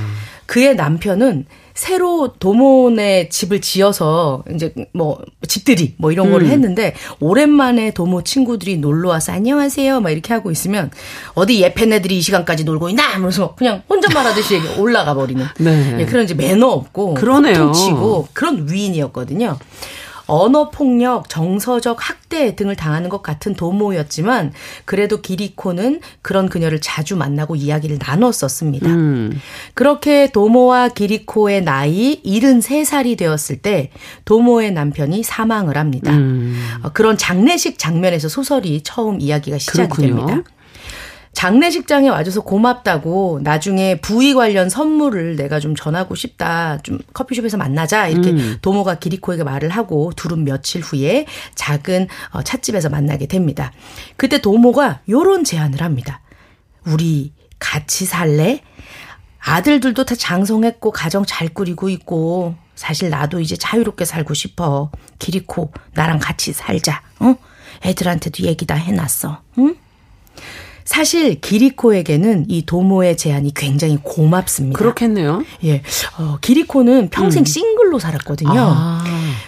그의 남편은 새로 도모네 집을 지어서 이제 뭐 집들이 뭐 이런 음. 거를 했는데 오랜만에 도모 친구들이 놀러 와서 안녕하세요 막 이렇게 하고 있으면 어디 예쁜 애들이 이 시간까지 놀고 있나 하면서 그냥 혼잣말 하듯이 올라가 버리는 네. 네, 그런 이제 매너 없고 그러네요. 치고 그런 위인이었거든요. 언어 폭력, 정서적 학대 등을 당하는 것 같은 도모였지만 그래도 기리코는 그런 그녀를 자주 만나고 이야기를 나눴었습니다. 음. 그렇게 도모와 기리코의 나이 73살이 되었을 때 도모의 남편이 사망을 합니다. 음. 어, 그런 장례식 장면에서 소설이 처음 이야기가 시작이 그렇군요. 됩니다. 장례식장에 와줘서 고맙다고 나중에 부위 관련 선물을 내가 좀 전하고 싶다. 좀 커피숍에서 만나자. 이렇게 음. 도모가 기리코에게 말을 하고 둘은 며칠 후에 작은 어, 찻집에서 만나게 됩니다. 그때 도모가 요런 제안을 합니다. 우리 같이 살래? 아들들도 다 장성했고 가정 잘 꾸리고 있고 사실 나도 이제 자유롭게 살고 싶어. 기리코 나랑 같이 살자. 어? 애들한테도 얘기 다 해놨어. 응? 사실 기리코에게는 이 도모의 제안이 굉장히 고맙습니다. 그렇겠네요. 예. 어, 기리코는 평생 음. 싱글로 살았거든요. 아.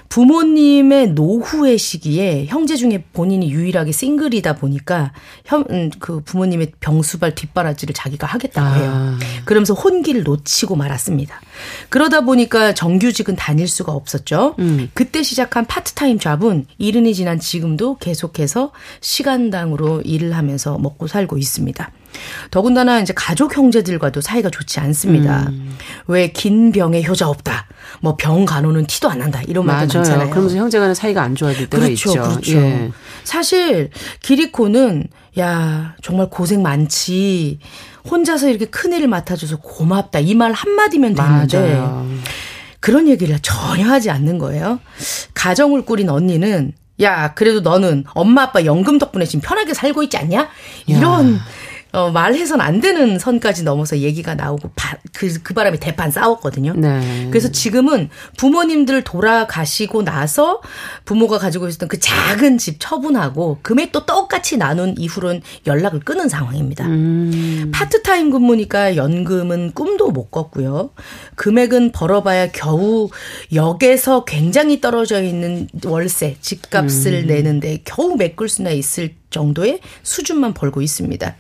부모님의 노후의 시기에 형제 중에 본인이 유일하게 싱글이다 보니까 형, 음, 그 부모님의 병수발 뒷바라지를 자기가 하겠다고 해요. 아. 그러면서 혼기를 놓치고 말았습니다. 그러다 보니까 정규직은 다닐 수가 없었죠. 음. 그때 시작한 파트타임 잡은 이른이 지난 지금도 계속해서 시간당으로 일을 하면서 먹고 살고 있습니다. 더군다나 이제 가족 형제들과도 사이가 좋지 않습니다. 음. 왜긴 병에 효자 없다. 뭐 병 간호는 티도 안 난다. 이런 말도 많잖아요. 그러면서 형제간의 사이가 안 좋아질 때가 그렇죠, 있죠. 그렇죠. 예. 사실 기리코는 야 정말 고생 많지. 혼자서 이렇게 큰 일을 맡아줘서 고맙다. 이 말 한마디면 되는데 맞아요. 그런 얘기를 전혀 하지 않는 거예요. 가정을 꾸린 언니는 야 그래도 너는 엄마 아빠 연금 덕분에 지금 편하게 살고 있지 않냐? 이런 야. 어, 말해선 안 되는 선까지 넘어서 얘기가 나오고 바, 그, 그 바람에 대판 싸웠거든요. 네. 그래서 지금은 부모님들 돌아가시고 나서 부모가 가지고 있었던 그 작은 집 처분하고 금액도 똑같이 나눈 이후로는 연락을 끊은 상황입니다. 음. 파트타임 근무니까 연금은 꿈도 못 꿨고요. 금액은 벌어봐야 겨우 역에서 굉장히 떨어져 있는 월세, 집값을 음. 내는데 겨우 메꿀 수나 있을 정도의 수준만 벌고 있습니다.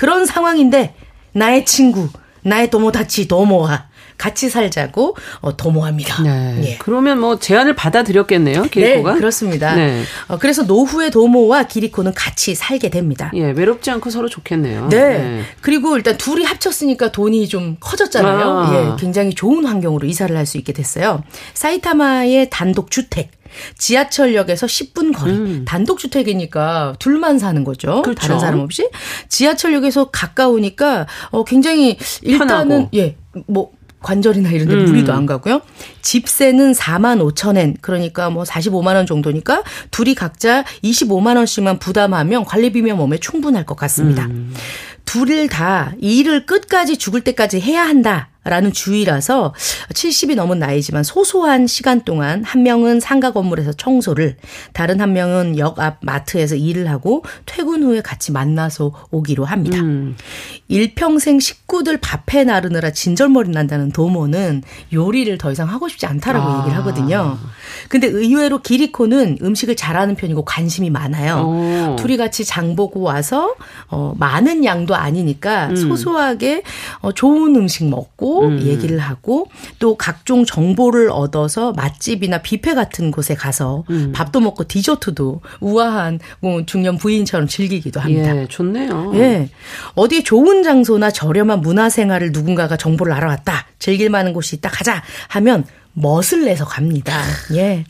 그런 상황인데 나의 친구, 나의 도모다치 도모와 같이 살자고 어, 도모합니다. 네. 예. 그러면 뭐 제안을 받아들였겠네요, 기리코가? 네, 그렇습니다. 네. 어, 그래서 노후의 도모와 기리코는 같이 살게 됩니다. 예, 외롭지 않고 서로 좋겠네요. 네. 네. 그리고 일단 둘이 합쳤으니까 돈이 좀 커졌잖아요. 아. 예, 굉장히 좋은 환경으로 이사를 할 수 있게 됐어요. 사이타마의 단독 주택 지하철역에서 10분 거리. 음. 단독주택이니까 둘만 사는 거죠. 그렇죠. 다른 사람 없이. 지하철역에서 가까우니까 어 굉장히 일단은 편하고. 예. 뭐 관절이나 이런 데 음. 무리도 안 가고요. 집세는 4만 5천 엔 그러니까 뭐 45만 원 정도니까 둘이 각자 25만 원씩만 부담하면 관리비면 몸에 충분할 것 같습니다. 음. 둘을 다 일을 끝까지 죽을 때까지 해야 한다. 라는 주의라서 70이 넘은 나이지만 소소한 시간 동안 한 명은 상가 건물에서 청소를 다른 한 명은 역 앞 마트에서 일을 하고 퇴근 후에 같이 만나서 오기로 합니다. 음. 일평생 식구들 밥해 나르느라 진절머리 난다는 도모는 요리를 더 이상 하고 싶지 않다라고 아. 얘기를 하거든요. 근데 의외로 기리코는 음식을 잘하는 편이고 관심이 많아요. 오. 둘이 같이 장 보고 와서 어 많은 양도 아니니까 음. 소소하게 어 좋은 음식 먹고 음. 얘기를 하고 또 각종 정보를 얻어서 맛집이나 뷔페 같은 곳에 가서 음. 밥도 먹고 디저트도 우아한 뭐 중년 부인처럼 즐기기도 합니다. 예, 좋네요. 예. 어디 좋은 장소나 저렴한 문화 생활을 누군가가 정보를 알아왔다. 즐길 만한 곳이 있다. 가자 하면 멋을 내서 갑니다. 예.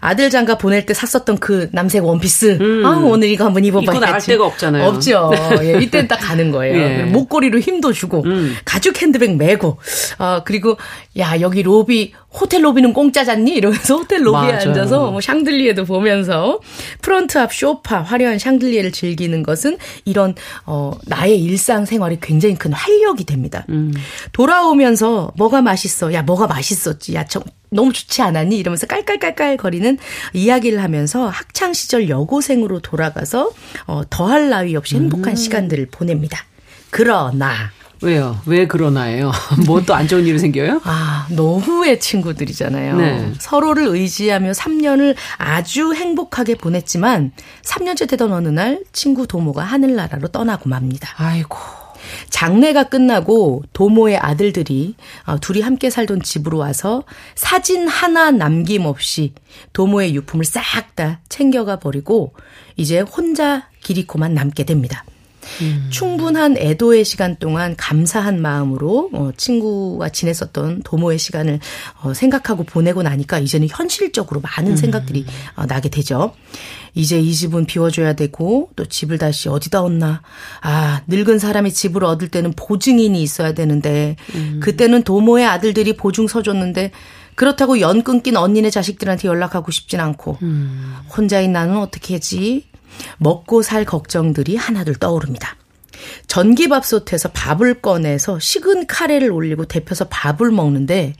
아들 장가 보낼 때 샀었던 그 남색 원피스. 음. 아, 오늘 이거 한번 입어봐야지. 입고 나갈 데가 없잖아요. 없죠. 예, 이때는 딱 가는 거예요. 예. 목걸이로 힘도 주고, 음. 가죽 핸드백 메고, 아, 그리고, 야, 여기 로비, 호텔 로비는 공짜잖니? 이러면서 호텔 로비에 맞아요. 앉아서 뭐 샹들리에도 보면서 프런트 앞 쇼파, 화려한 샹들리에를 즐기는 것은 이런, 어, 나의 일상 생활이 굉장히 큰 활력이 됩니다. 음. 돌아오면서 뭐가 맛있어? 야, 뭐가 맛있었지? 야, 저, 너무 좋지 않았니? 이러면서 깔깔깔깔 거리는 이야기를 하면서 학창 시절 여고생으로 돌아가서 어, 더할 나위 없이 행복한 음. 시간들을 보냅니다. 그러나 왜요? 왜 그러나요? 뭐 또 안 좋은 일이 생겨요? 아, 노후의 친구들이잖아요. 네. 서로를 의지하며 3년을 아주 행복하게 보냈지만 3년째 되던 어느 날 친구 도모가 하늘나라로 떠나고 맙니다. 아이고. 장례가 끝나고 도모의 아들들이 어, 둘이 함께 살던 집으로 와서 사진 하나 남김없이 도모의 유품을 싹 다 챙겨가 버리고 이제 혼자 기리코만 남게 됩니다. 음. 충분한 애도의 시간 동안 감사한 마음으로 어, 친구와 지냈었던 도모의 시간을 어, 생각하고 보내고 나니까 이제는 현실적으로 많은 음. 생각들이 어, 나게 되죠. 이제 이 집은 비워줘야 되고 또 집을 다시 어디다 얻나. 아 늙은 사람이 집을 얻을 때는 보증인이 있어야 되는데 음. 그때는 도모의 아들들이 보증 서줬는데 그렇다고 연 끊긴 언니네 자식들한테 연락하고 싶진 않고 음. 혼자인 나는 어떻게 하지? 먹고 살 걱정들이 하나둘 떠오릅니다. 전기밥솥에서 밥을 꺼내서 식은 카레를 올리고 데펴서 밥을 먹는데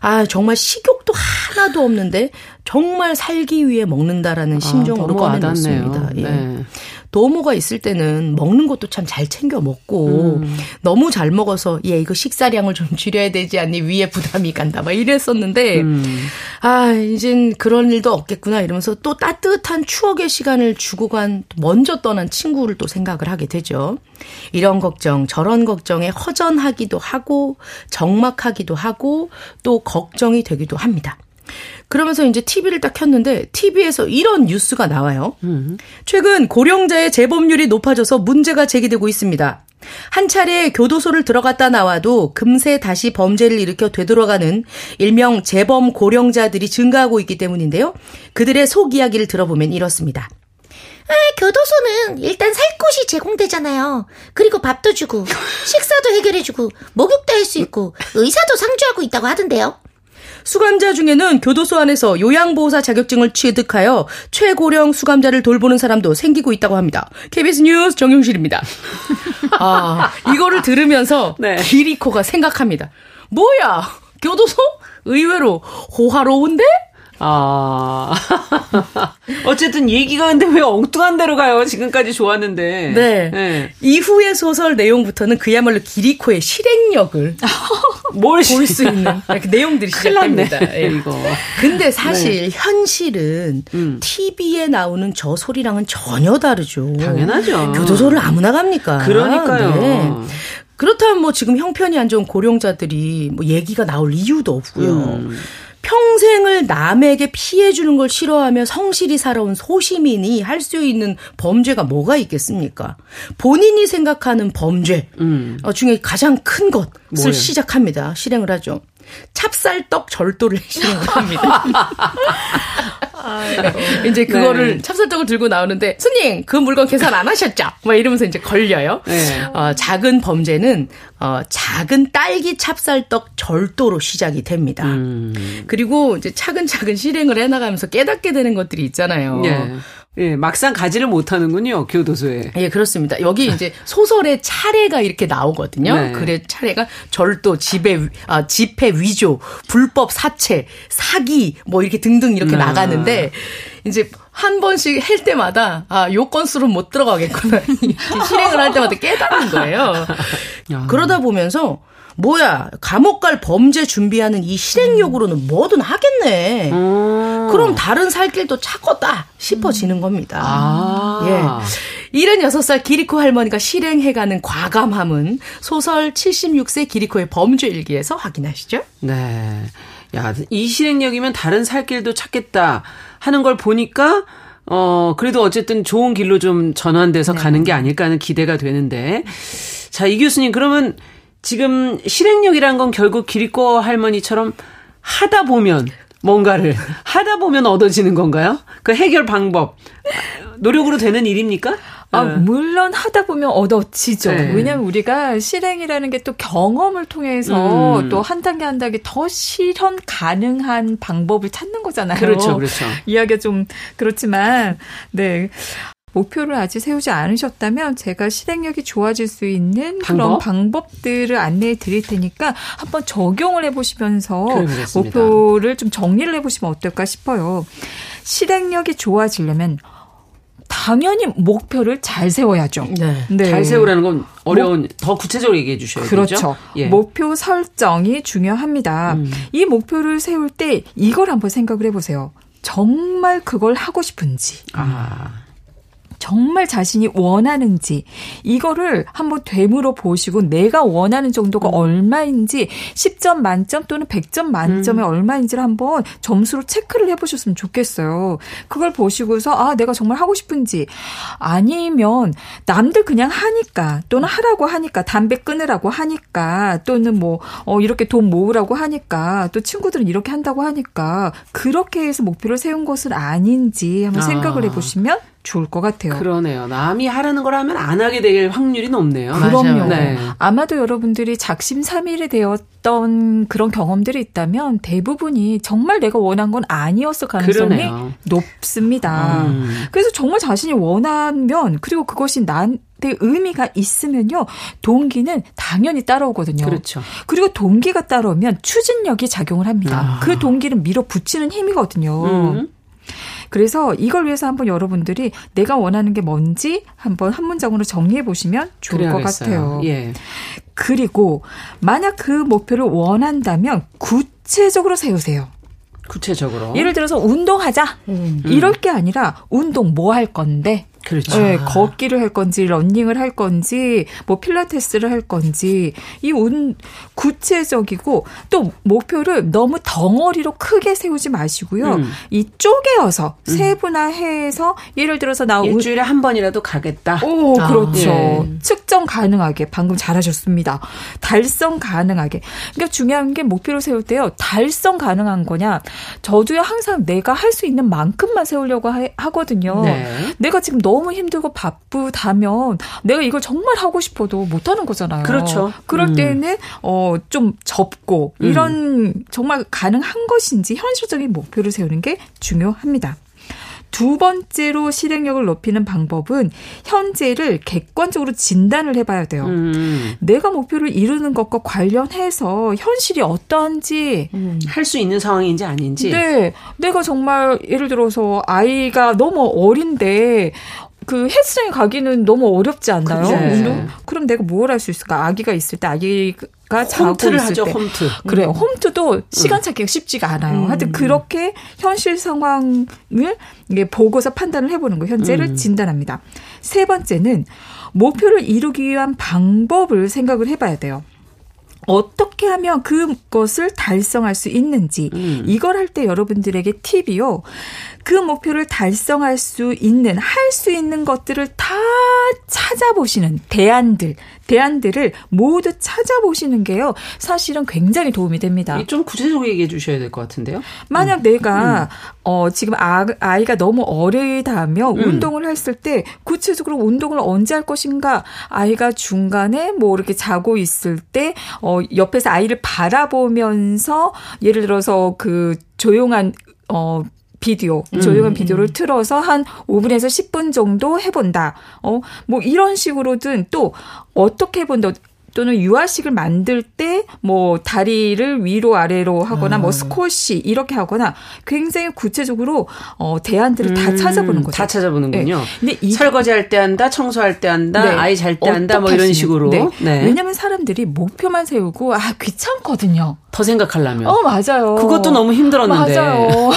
아 정말 식욕도 하나도 없는데 정말 살기 위해 먹는다라는 아, 심정으로 아, 꺼내놓습니다. 예. 네. 도모가 있을 때는 먹는 것도 참 잘 챙겨 먹고 음. 너무 잘 먹어서 얘 이거 식사량을 좀 줄여야 되지 않니 위에 부담이 간다 막 이랬었는데 음. 아 이젠 그런 일도 없겠구나 이러면서 또 따뜻한 추억의 시간을 주고 간 먼저 떠난 친구를 또 생각을 하게 되죠. 이런 걱정 저런 걱정에 허전하기도 하고 적막하기도 하고 또 걱정이 되기도 합니다. 그러면서 이제 TV를 딱 켰는데 TV에서 이런 뉴스가 나와요. 최근 고령자의 재범률이 높아져서 문제가 제기되고 있습니다. 한 차례 교도소를 들어갔다 나와도 금세 다시 범죄를 일으켜 되돌아가는 일명 재범 고령자들이 증가하고 있기 때문인데요. 그들의 속 이야기를 들어보면 이렇습니다. 아, 교도소는 일단 살 곳이 제공되잖아요. 그리고 밥도 주고, 식사도 해결해주고, 목욕도 할 수 있고, 의사도 상주하고 있다고 하던데요. 수감자 중에는 교도소 안에서 요양보호사 자격증을 취득하여 최고령 수감자를 돌보는 사람도 생기고 있다고 합니다. KBS 뉴스 정용실입니다. 아, 이거를 들으면서 네. 기리코가 생각합니다. 뭐야? 교도소? 의외로 호화로운데? 아. 어쨌든 얘기가 근데 왜 엉뚱한 데로 가요? 지금까지 좋았는데. 네. 네. 이후의 소설 내용부터는 그야말로 기리코의 실행력을 뭘 볼 수 있는 내용들이 시작됩니다. 예. 이거. 근데 사실 네. 현실은 음. TV에 나오는 저 소리랑은 전혀 다르죠. 당연하죠. 교도소를 아무나 갑니까? 그러니까요. 네. 그렇다면 뭐 지금 형편이 안 좋은 고령자들이 뭐 얘기가 나올 이유도 없고요. 음. 평생을 남에게 피해 주는 걸 싫어하며 성실히 살아온 소시민이 할 수 있는 범죄가 뭐가 있겠습니까? 본인이 생각하는 범죄 음. 어, 중에 가장 큰 것을 뭐예요? 시작합니다. 실행을 하죠. 찹쌀떡 절도를 실행을 합니다. 네. 이제 그거를 네. 찹쌀떡을 들고 나오는데 손님 그 물건 계산 안 하셨죠? 막 이러면서 이제 걸려요. 네. 어, 작은 범죄는 어, 작은 딸기 찹쌀떡 절도로 시작이 됩니다. 음. 그리고 이제 차근차근 실행을 해나가면서 깨닫게 되는 것들이 있잖아요. 네. 예, 막상 가지를 못하는군요, 교도소에. 예, 그렇습니다. 여기 이제 소설의 차례가 이렇게 나오거든요. 네. 그래, 차례가 절도, 지배, 아, 집회 위조, 불법 사채, 사기, 뭐 이렇게 등등 이렇게 아. 나가는데, 이제 한 번씩 할 때마다, 아, 요 건수로 못 들어가겠구나. 실행을 할 때마다 깨닫는 거예요. 그러다 보면서, 뭐야 감옥 갈 범죄 준비하는 이 실행력으로는 뭐든 하겠네. 음. 그럼 다른 살 길도 찾겠다 싶어지는 겁니다. 아. 예. 76살 기리코 할머니가 실행해가는 과감함은 소설 76세 기리코의 범죄 일기에서 확인하시죠. 네. 야, 이 실행력이면 다른 살 길도 찾겠다 하는 걸 보니까 어, 그래도 어쨌든 좋은 길로 좀 전환돼서 네. 가는 게 아닐까 하는 기대가 되는데. 자, 이 교수님, 그러면 지금 실행력이란 건 결국 기리코 할머니처럼 하다 보면 뭔가를 하다 보면 얻어지는 건가요? 그 해결 방법 노력으로 되는 일입니까? 아, 네. 물론 하다 보면 얻어지죠. 네. 왜냐하면 우리가 실행이라는 게 또 경험을 통해서 음. 또한 단계 한 단계 더 실현 가능한 방법을 찾는 거잖아요. 그렇죠, 그렇죠. 이야기가 좀 그렇지만, 네. 목표를 아직 세우지 않으셨다면 제가 실행력이 좋아질 수 있는 방법? 그런 방법들을 안내해 드릴 테니까 한번 적용을 해보시면서 목표를 좀 정리를 해보시면 어떨까 싶어요. 실행력이 좋아지려면 당연히 목표를 잘 세워야죠. 네. 네. 잘 세우라는 건 어려운 목, 더 구체적으로 얘기해 주셔야 그렇죠. 되죠. 예. 목표 설정이 중요합니다. 음. 이 목표를 세울 때 이걸 한번 생각을 해보세요. 정말 그걸 하고 싶은지. 아. 정말 자신이 원하는지 이거를 한번 되물어 보시고 내가 원하는 정도가 음. 얼마인지 10점 만점 또는 100점 만점에 음. 얼마인지를 한번 점수로 체크를 해보셨으면 좋겠어요. 그걸 보시고서 아 내가 정말 하고 싶은지 아니면 남들 그냥 하니까 또는 하라고 하니까 담배 끊으라고 하니까 또는 뭐 어, 이렇게 돈 모으라고 하니까 또 친구들은 이렇게 한다고 하니까 그렇게 해서 목표를 세운 것은 아닌지 한번 아. 생각을 해보시면 좋을 것 같아요. 그러네요. 남이 하라는 걸 하면 안 하게 될 확률이 높네요. 그럼요. 네. 아마도 여러분들이 작심삼일이 되었던 그런 경험들이 있다면 대부분이 정말 내가 원한 건 아니었을 가능성이 그러네요. 높습니다. 음. 그래서 정말 자신이 원하면 그리고 그것이 난 의미가 있으면요. 동기는 당연히 따라오거든요. 그렇죠. 그리고 동기가 따라오면 추진력이 작용을 합니다. 아. 그 동기를 밀어붙이는 힘이거든요. 음. 그래서 이걸 위해서 한번 여러분들이 내가 원하는 게 뭔지 한번 한 문장으로 정리해 보시면 좋을 그래야겠어요. 것 같아요. 예. 그리고 만약 그 목표를 원한다면 구체적으로 세우세요. 구체적으로. 예를 들어서 운동하자. 음. 이럴 게 아니라 운동 뭐 할 건데 그렇죠. 네, 걷기를 할 건지 러닝을 할 건지 뭐 필라테스를 할 건지 이 운 구체적이고 또 목표를 너무 덩어리로 크게 세우지 마시고요. 음. 이 쪼개어서 음. 세분화해서 예를 들어서 나 일주일에 한 번이라도 가겠다. 오, 아, 그렇죠. 예. 측정 가능하게 방금 잘하셨습니다. 달성 가능하게. 그러니까 중요한 게 목표를 세울 때요. 달성 가능한 거냐? 저도요 항상 내가 할 수 있는 만큼만 세우려고 하, 거든요 네. 내가 지금 너무 너무 힘들고 바쁘다면 내가 이걸 정말 하고 싶어도 못 하는 거잖아요. 그렇죠. 그럴 음. 때는 어 좀 접고 음. 이런 음. 정말 가능한 것인지 현실적인 목표를 세우는 게 중요합니다. 두 번째로 실행력을 높이는 방법은 현재를 객관적으로 진단을 해봐야 돼요. 음. 내가 목표를 이루는 것과 관련해서 현실이 어떠한지 음. 할수 있는 상황인지 아닌지. 네, 내가 정말 예를 들어서 아이가 너무 어린데 그 헬스장에 가기는 너무 어렵지 않나요? 운동? 그럼 내가 뭘 할 수 있을까? 아기가 있을 때 아기 가 자고 홈트를 있을 하죠, 때. 홈트. 그래요. 음. 홈트도 시간 찾기가 쉽지가 않아요. 음. 하여튼 그렇게 현실 상황을 보고서 판단을 해보는 거 현재를 음. 진단합니다. 세 번째는 목표를 이루기 위한 방법을 생각을 해봐야 돼요. 어떻게 하면 그것을 달성할 수 있는지 음. 이걸 할 때 여러분들에게 팁이요. 그 목표를 달성할 수 있는 할 수 있는 것들을 다 찾아보시는 대안들 대안들을 모두 찾아보시는 게요. 사실은 굉장히 도움이 됩니다. 좀 구체적으로 얘기해 주셔야 될 것 같은데요. 만약 음. 내가 음. 어 지금 아, 아이가 너무 어리다며 음. 운동을 했을 때 구체적으로 운동을 언제 할 것인가? 아이가 중간에 뭐 이렇게 자고 있을 때 어 옆에서 아이를 바라보면서 예를 들어서 그 조용한 어 비디오, 음. 조용한 비디오를 틀어서 한 5분에서 10분 정도 해본다. 어, 뭐 이런 식으로든 또 어떻게 해본다. 또는 유아식을 만들 때 뭐 다리를 위로 아래로 하거나 뭐 음. 스쿼시 이렇게 하거나 굉장히 구체적으로 어 대안들을 음, 다 찾아보는 거죠. 다 찾아보는군요. 네. 근데 이, 설거지할 때 한다, 청소할 때 한다, 네. 아이 잘 때 한다 뭐 이런 식으로. 네. 네. 왜냐하면 사람들이 목표만 세우고 아 귀찮거든요. 더 생각하려면. 어, 맞아요. 그것도 너무 힘들었는데. 맞아요.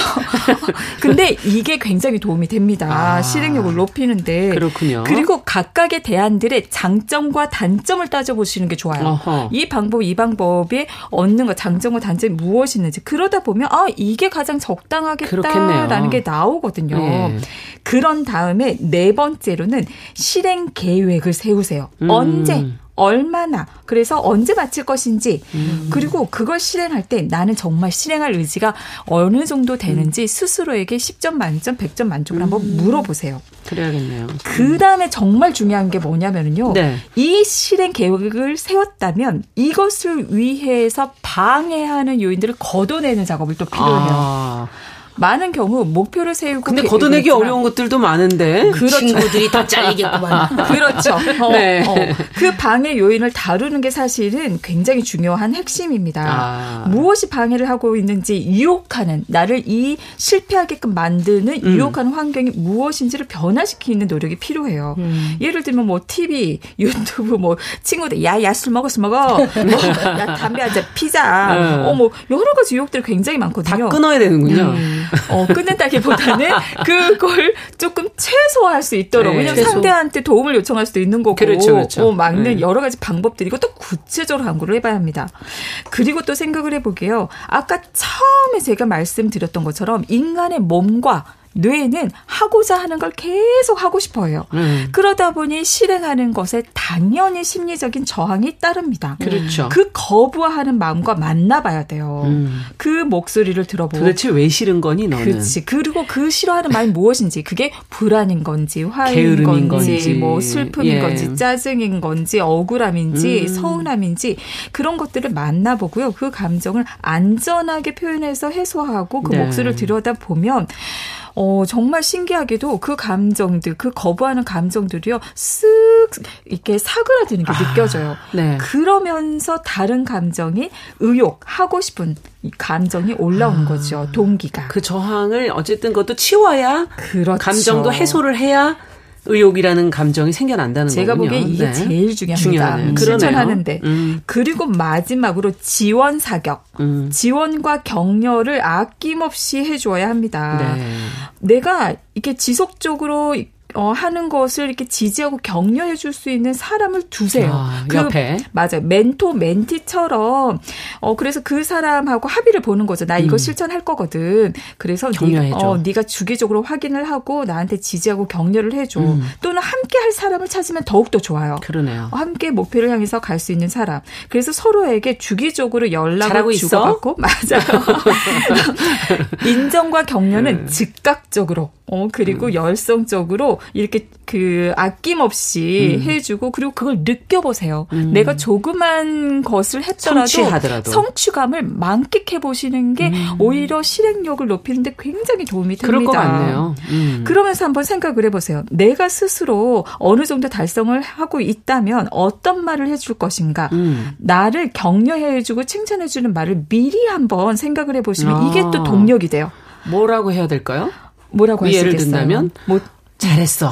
근데 이게 굉장히 도움이 됩니다. 아, 실행력을 높이는데. 그렇군요. 그리고 각각의 대안들의 장점과 단점을 따져보시는 게 좋아요. 어허. 이 방법, 이 방법에 얻는 것, 장점과 단점이 무엇이 있는지. 그러다 보면, 아, 이게 가장 적당하겠다라는. 게 나오거든요. 네. 그런 다음에 네 번째로는 실행 계획을 세우세요. 음. 언제? 얼마나 그래서 언제 마칠 것인지 음. 그리고 그걸 실행할 때 나는 정말 실행할 의지가 어느 정도 되는지 음. 스스로에게 10점 만점, 100점 만점을 음. 한번 물어보세요. 그래야겠네요. 그 다음에 정말 중요한 게 뭐냐면요. 네. 이 실행 계획을 세웠다면 이것을 위해서 방해하는 요인들을 걷어내는 작업을 또 필요해요. 아. 많은 경우 목표를 세우고 근데 걷어내기 어려운 것들도 많은데 그렇죠. 친구들이 더 잘리겠구만. 그렇죠. 어, 네. 어. 그 방해 요인을 다루는 게 사실은 굉장히 중요한 핵심입니다. 아. 무엇이 방해를 하고 있는지 유혹하는 나를 이 실패하게끔 만드는 음. 유혹하는 환경이 무엇인지를 변화시키는 노력이 필요해요. 음. 예를 들면 뭐 TV, 유튜브 뭐 친구들 야야 술 먹었어 먹어. 뭐 야 담배 한 잔 피자. 네. 어뭐 여러 가지 유혹들이 굉장히 많거든요. 다 끊어야 되는군요. 음. 어, 끊는다기보다는 그걸 조금 최소화할 수 있도록 네, 왜냐면 최소. 상대한테 도움을 요청할 수도 있는 거고 그렇죠, 그렇죠. 어, 막는 네. 여러 가지 방법들이 이것도 구체적으로 강구를 해봐야 합니다. 그리고 또 생각을 해보게요. 아까 처음에 제가 말씀드렸던 것처럼 인간의 몸과 뇌는 하고자 하는 걸 계속 하고 싶어 해요. 음. 그러다 보니 실행하는 것에 당연히 심리적인 저항이 따릅니다. 그렇죠. 그 거부하는 마음과 만나봐야 돼요. 음. 그 목소리를 들어보고 도대체 왜 싫은 거니 너는? 그렇지. 그리고 그 싫어하는 말이 무엇인지 그게 불안인 건지 화인 건지, 건지, 뭐 슬픔인 예. 건지 짜증인 건지 억울함인지 음. 서운함인지 그런 것들을 만나보고요. 그 감정을 안전하게 표현해서 해소하고 그 네. 목소리를 들여다 보면 어, 정말 신기하게도 그 감정들, 그 거부하는 감정들이요, 쓱 이렇게 사그라드는 게 아, 느껴져요. 네. 그러면서 다른 감정이 의욕, 하고 싶은 이 감정이 올라오는 아, 거죠. 동기가. 그 저항을 어쨌든 그것도 치워야 그렇죠. 감정도 해소를 해야 의욕이라는 감정이 생겨난다는 제가 거군요. 보기에 이게 네. 제일 중요합니다. 중요하네요. 실천하는데. 음. 그리고 마지막으로 지원 사격. 음. 지원과 격려를 아낌없이 해줘야 합니다. 네. 내가 이렇게 지속적으로 어, 하는 것을 이렇게 지지하고 격려해 줄 수 있는 사람을 두세요. 아, 그, 옆에. 맞아요. 멘토, 멘티처럼, 어, 그래서 그 사람하고 합의를 보는 거죠. 나 이거 음. 실천할 거거든. 그래서 네, 어, 네가 주기적으로 확인을 하고 나한테 지지하고 격려를 해 줘. 음. 또는 함께 할 사람을 찾으면 더욱 더 좋아요. 그러네요. 어, 함께 목표를 향해서 갈 수 있는 사람. 그래서 서로에게 주기적으로 연락을 주고 받고, 맞아요. 인정과 격려는 음. 즉각적으로, 어, 그리고 음. 열성적으로 이렇게 그 아낌없이 음. 해주고 그리고 그걸 느껴보세요. 음. 내가 조그만 것을 했더라도 성취하더라도. 성취감을 만끽해 보시는 게 음. 오히려 실행력을 높이는데 굉장히 도움이 됩니다. 그럴 것 같네요. 음. 그러면서 한번 생각을 해보세요. 내가 스스로 어느 정도 달성을 하고 있다면 어떤 말을 해줄 것인가? 음. 나를 격려해주고 칭찬해주는 말을 미리 한번 생각을 해보시면 아. 이게 또 동력이 돼요. 뭐라고 해야 될까요? 뭐라고 예를 든다면 뭐 잘했어.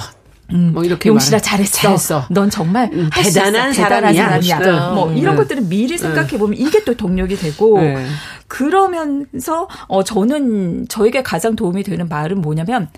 음, 뭐 이렇게 용실아 잘했어. 잘했어. 넌 정말 음, 대단한, 사람이야. 대단한 사람이야. 뭐 음. 이런 것들은 미리 생각해 보면 이게 또 동력이 되고 네. 그러면서 어 저는 저에게 가장 도움이 되는 말은 뭐냐면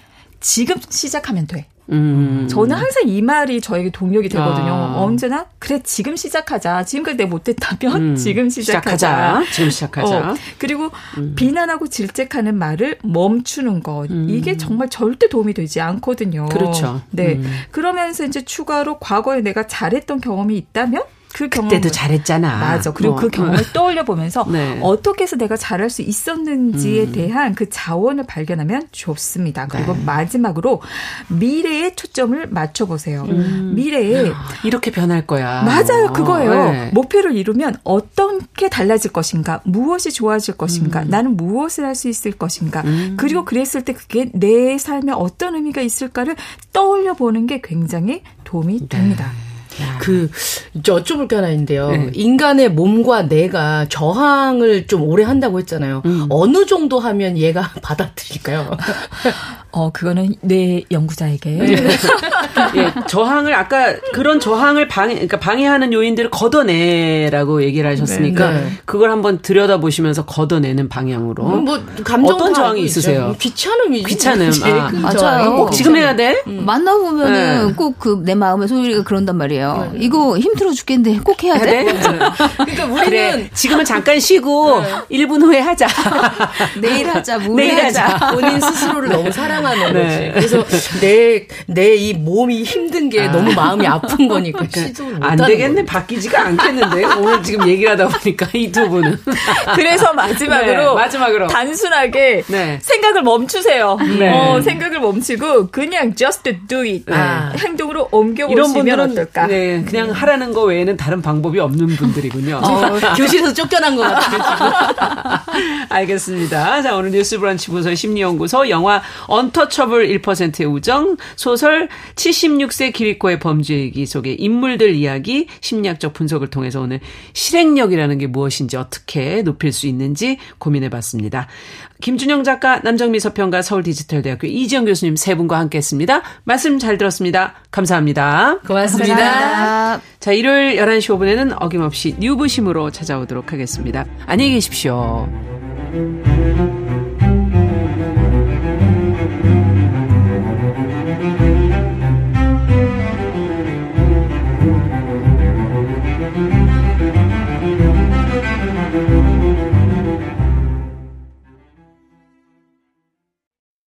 지금 시작하면 돼. 음. 저는 항상 이 말이 저에게 동력이 되거든요. 아. 언제나 그래 지금 시작하자. 지금까지 내가 못했다면 음. 지금 시작하자. 시작하자. 지금 시작하자. 어. 그리고 음. 비난하고 질책하는 말을 멈추는 것 음. 이게 정말 절대 도움이 되지 않거든요. 그렇죠. 네. 음. 그러면서 이제 추가로 과거에 내가 잘했던 경험이 있다면 그 경험 그때도 잘했잖아. 맞아. 그리고 뭐. 그 경험을 어. 떠올려 보면서 네. 어떻게 해서 내가 잘할 수 있었는지에 음. 대한 그 자원을 발견하면 좋습니다. 그리고 네. 마지막으로 미래에 초점을 맞춰 보세요. 음. 미래에 이렇게 변할 거야. 맞아요. 그거예요. 네. 목표를 이루면 어떻게 달라질 것인가? 무엇이 좋아질 것인가? 음. 나는 무엇을 할 수 있을 것인가? 음. 그리고 그랬을 때 그게 내 삶에 어떤 의미가 있을까를 떠올려 보는 게 굉장히 도움이 네. 됩니다. 그 여쭤볼 게 하나 있는데요. 네. 인간의 몸과 뇌가 저항을 좀 오래 한다고 했잖아요. 음. 어느 정도 하면 얘가 받아들일까요? 어, 그거는 뇌 연구자에게. 네. 예, 저항을 아까 그런 저항을 방해, 그러니까 방해하는 요인들을 걷어내라고 얘기를 하셨으니까 네, 네. 그걸 한번 들여다 보시면 걷어내는 방향으로. 음, 뭐 감정 어떤 저항이 있으세요? 귀찮음이 귀찮음. 아, 맞아요. 꼭 지금 해야 돼? 음. 만나보면은 네. 꼭그 내 마음의 소리가 그런단 말이에요. 네. 이거 힘들어 죽겠는데 꼭 해야 돼? 그러니까 우리는 그래, 지금은 잠깐 쉬고 1분 후에 하자. 내일 하자, 내일 하자. 본인 스스로를 너무 사랑하 하는 네. 거지. 그래서 내 내 이 몸이 힘든 게 아. 너무 마음이 아픈 거니까 그러니까 안 되겠네. 거지. 바뀌지가 않겠는데 오늘 지금 얘기를 하다 보니까 이 두 분은. 그래서 마지막으로 네, 마지막으로 단순하게 네. 생각을 멈추세요. 네. 어, 생각을 멈추고 그냥 just do it 아. 행동으로 옮겨보시면 어떨까? 네, 그냥 하라는 거 외에는 다른 방법이 없는 분들이군요. 어, 교실에서 쫓겨난 것 같아요. 알겠습니다. 자 오늘 뉴스 브런치 부서 심리연구소 영화 언 언터처블 1%의 우정, 소설 76세 기리코의 범죄기 속의 인물들 이야기, 심리학적 분석을 통해서 오늘 실행력이라는 게 무엇인지 어떻게 높일 수 있는지 고민해 봤습니다. 김준영 작가, 남정미 서평가, 서울디지털대학교 이지영 교수님 세 분과 함께 했습니다. 말씀 잘 들었습니다. 감사합니다. 고맙습니다. 감사합니다. 자, 일요일 11시 5분에는 어김없이 뉴부심으로 찾아오도록 하겠습니다. 안녕히 계십시오.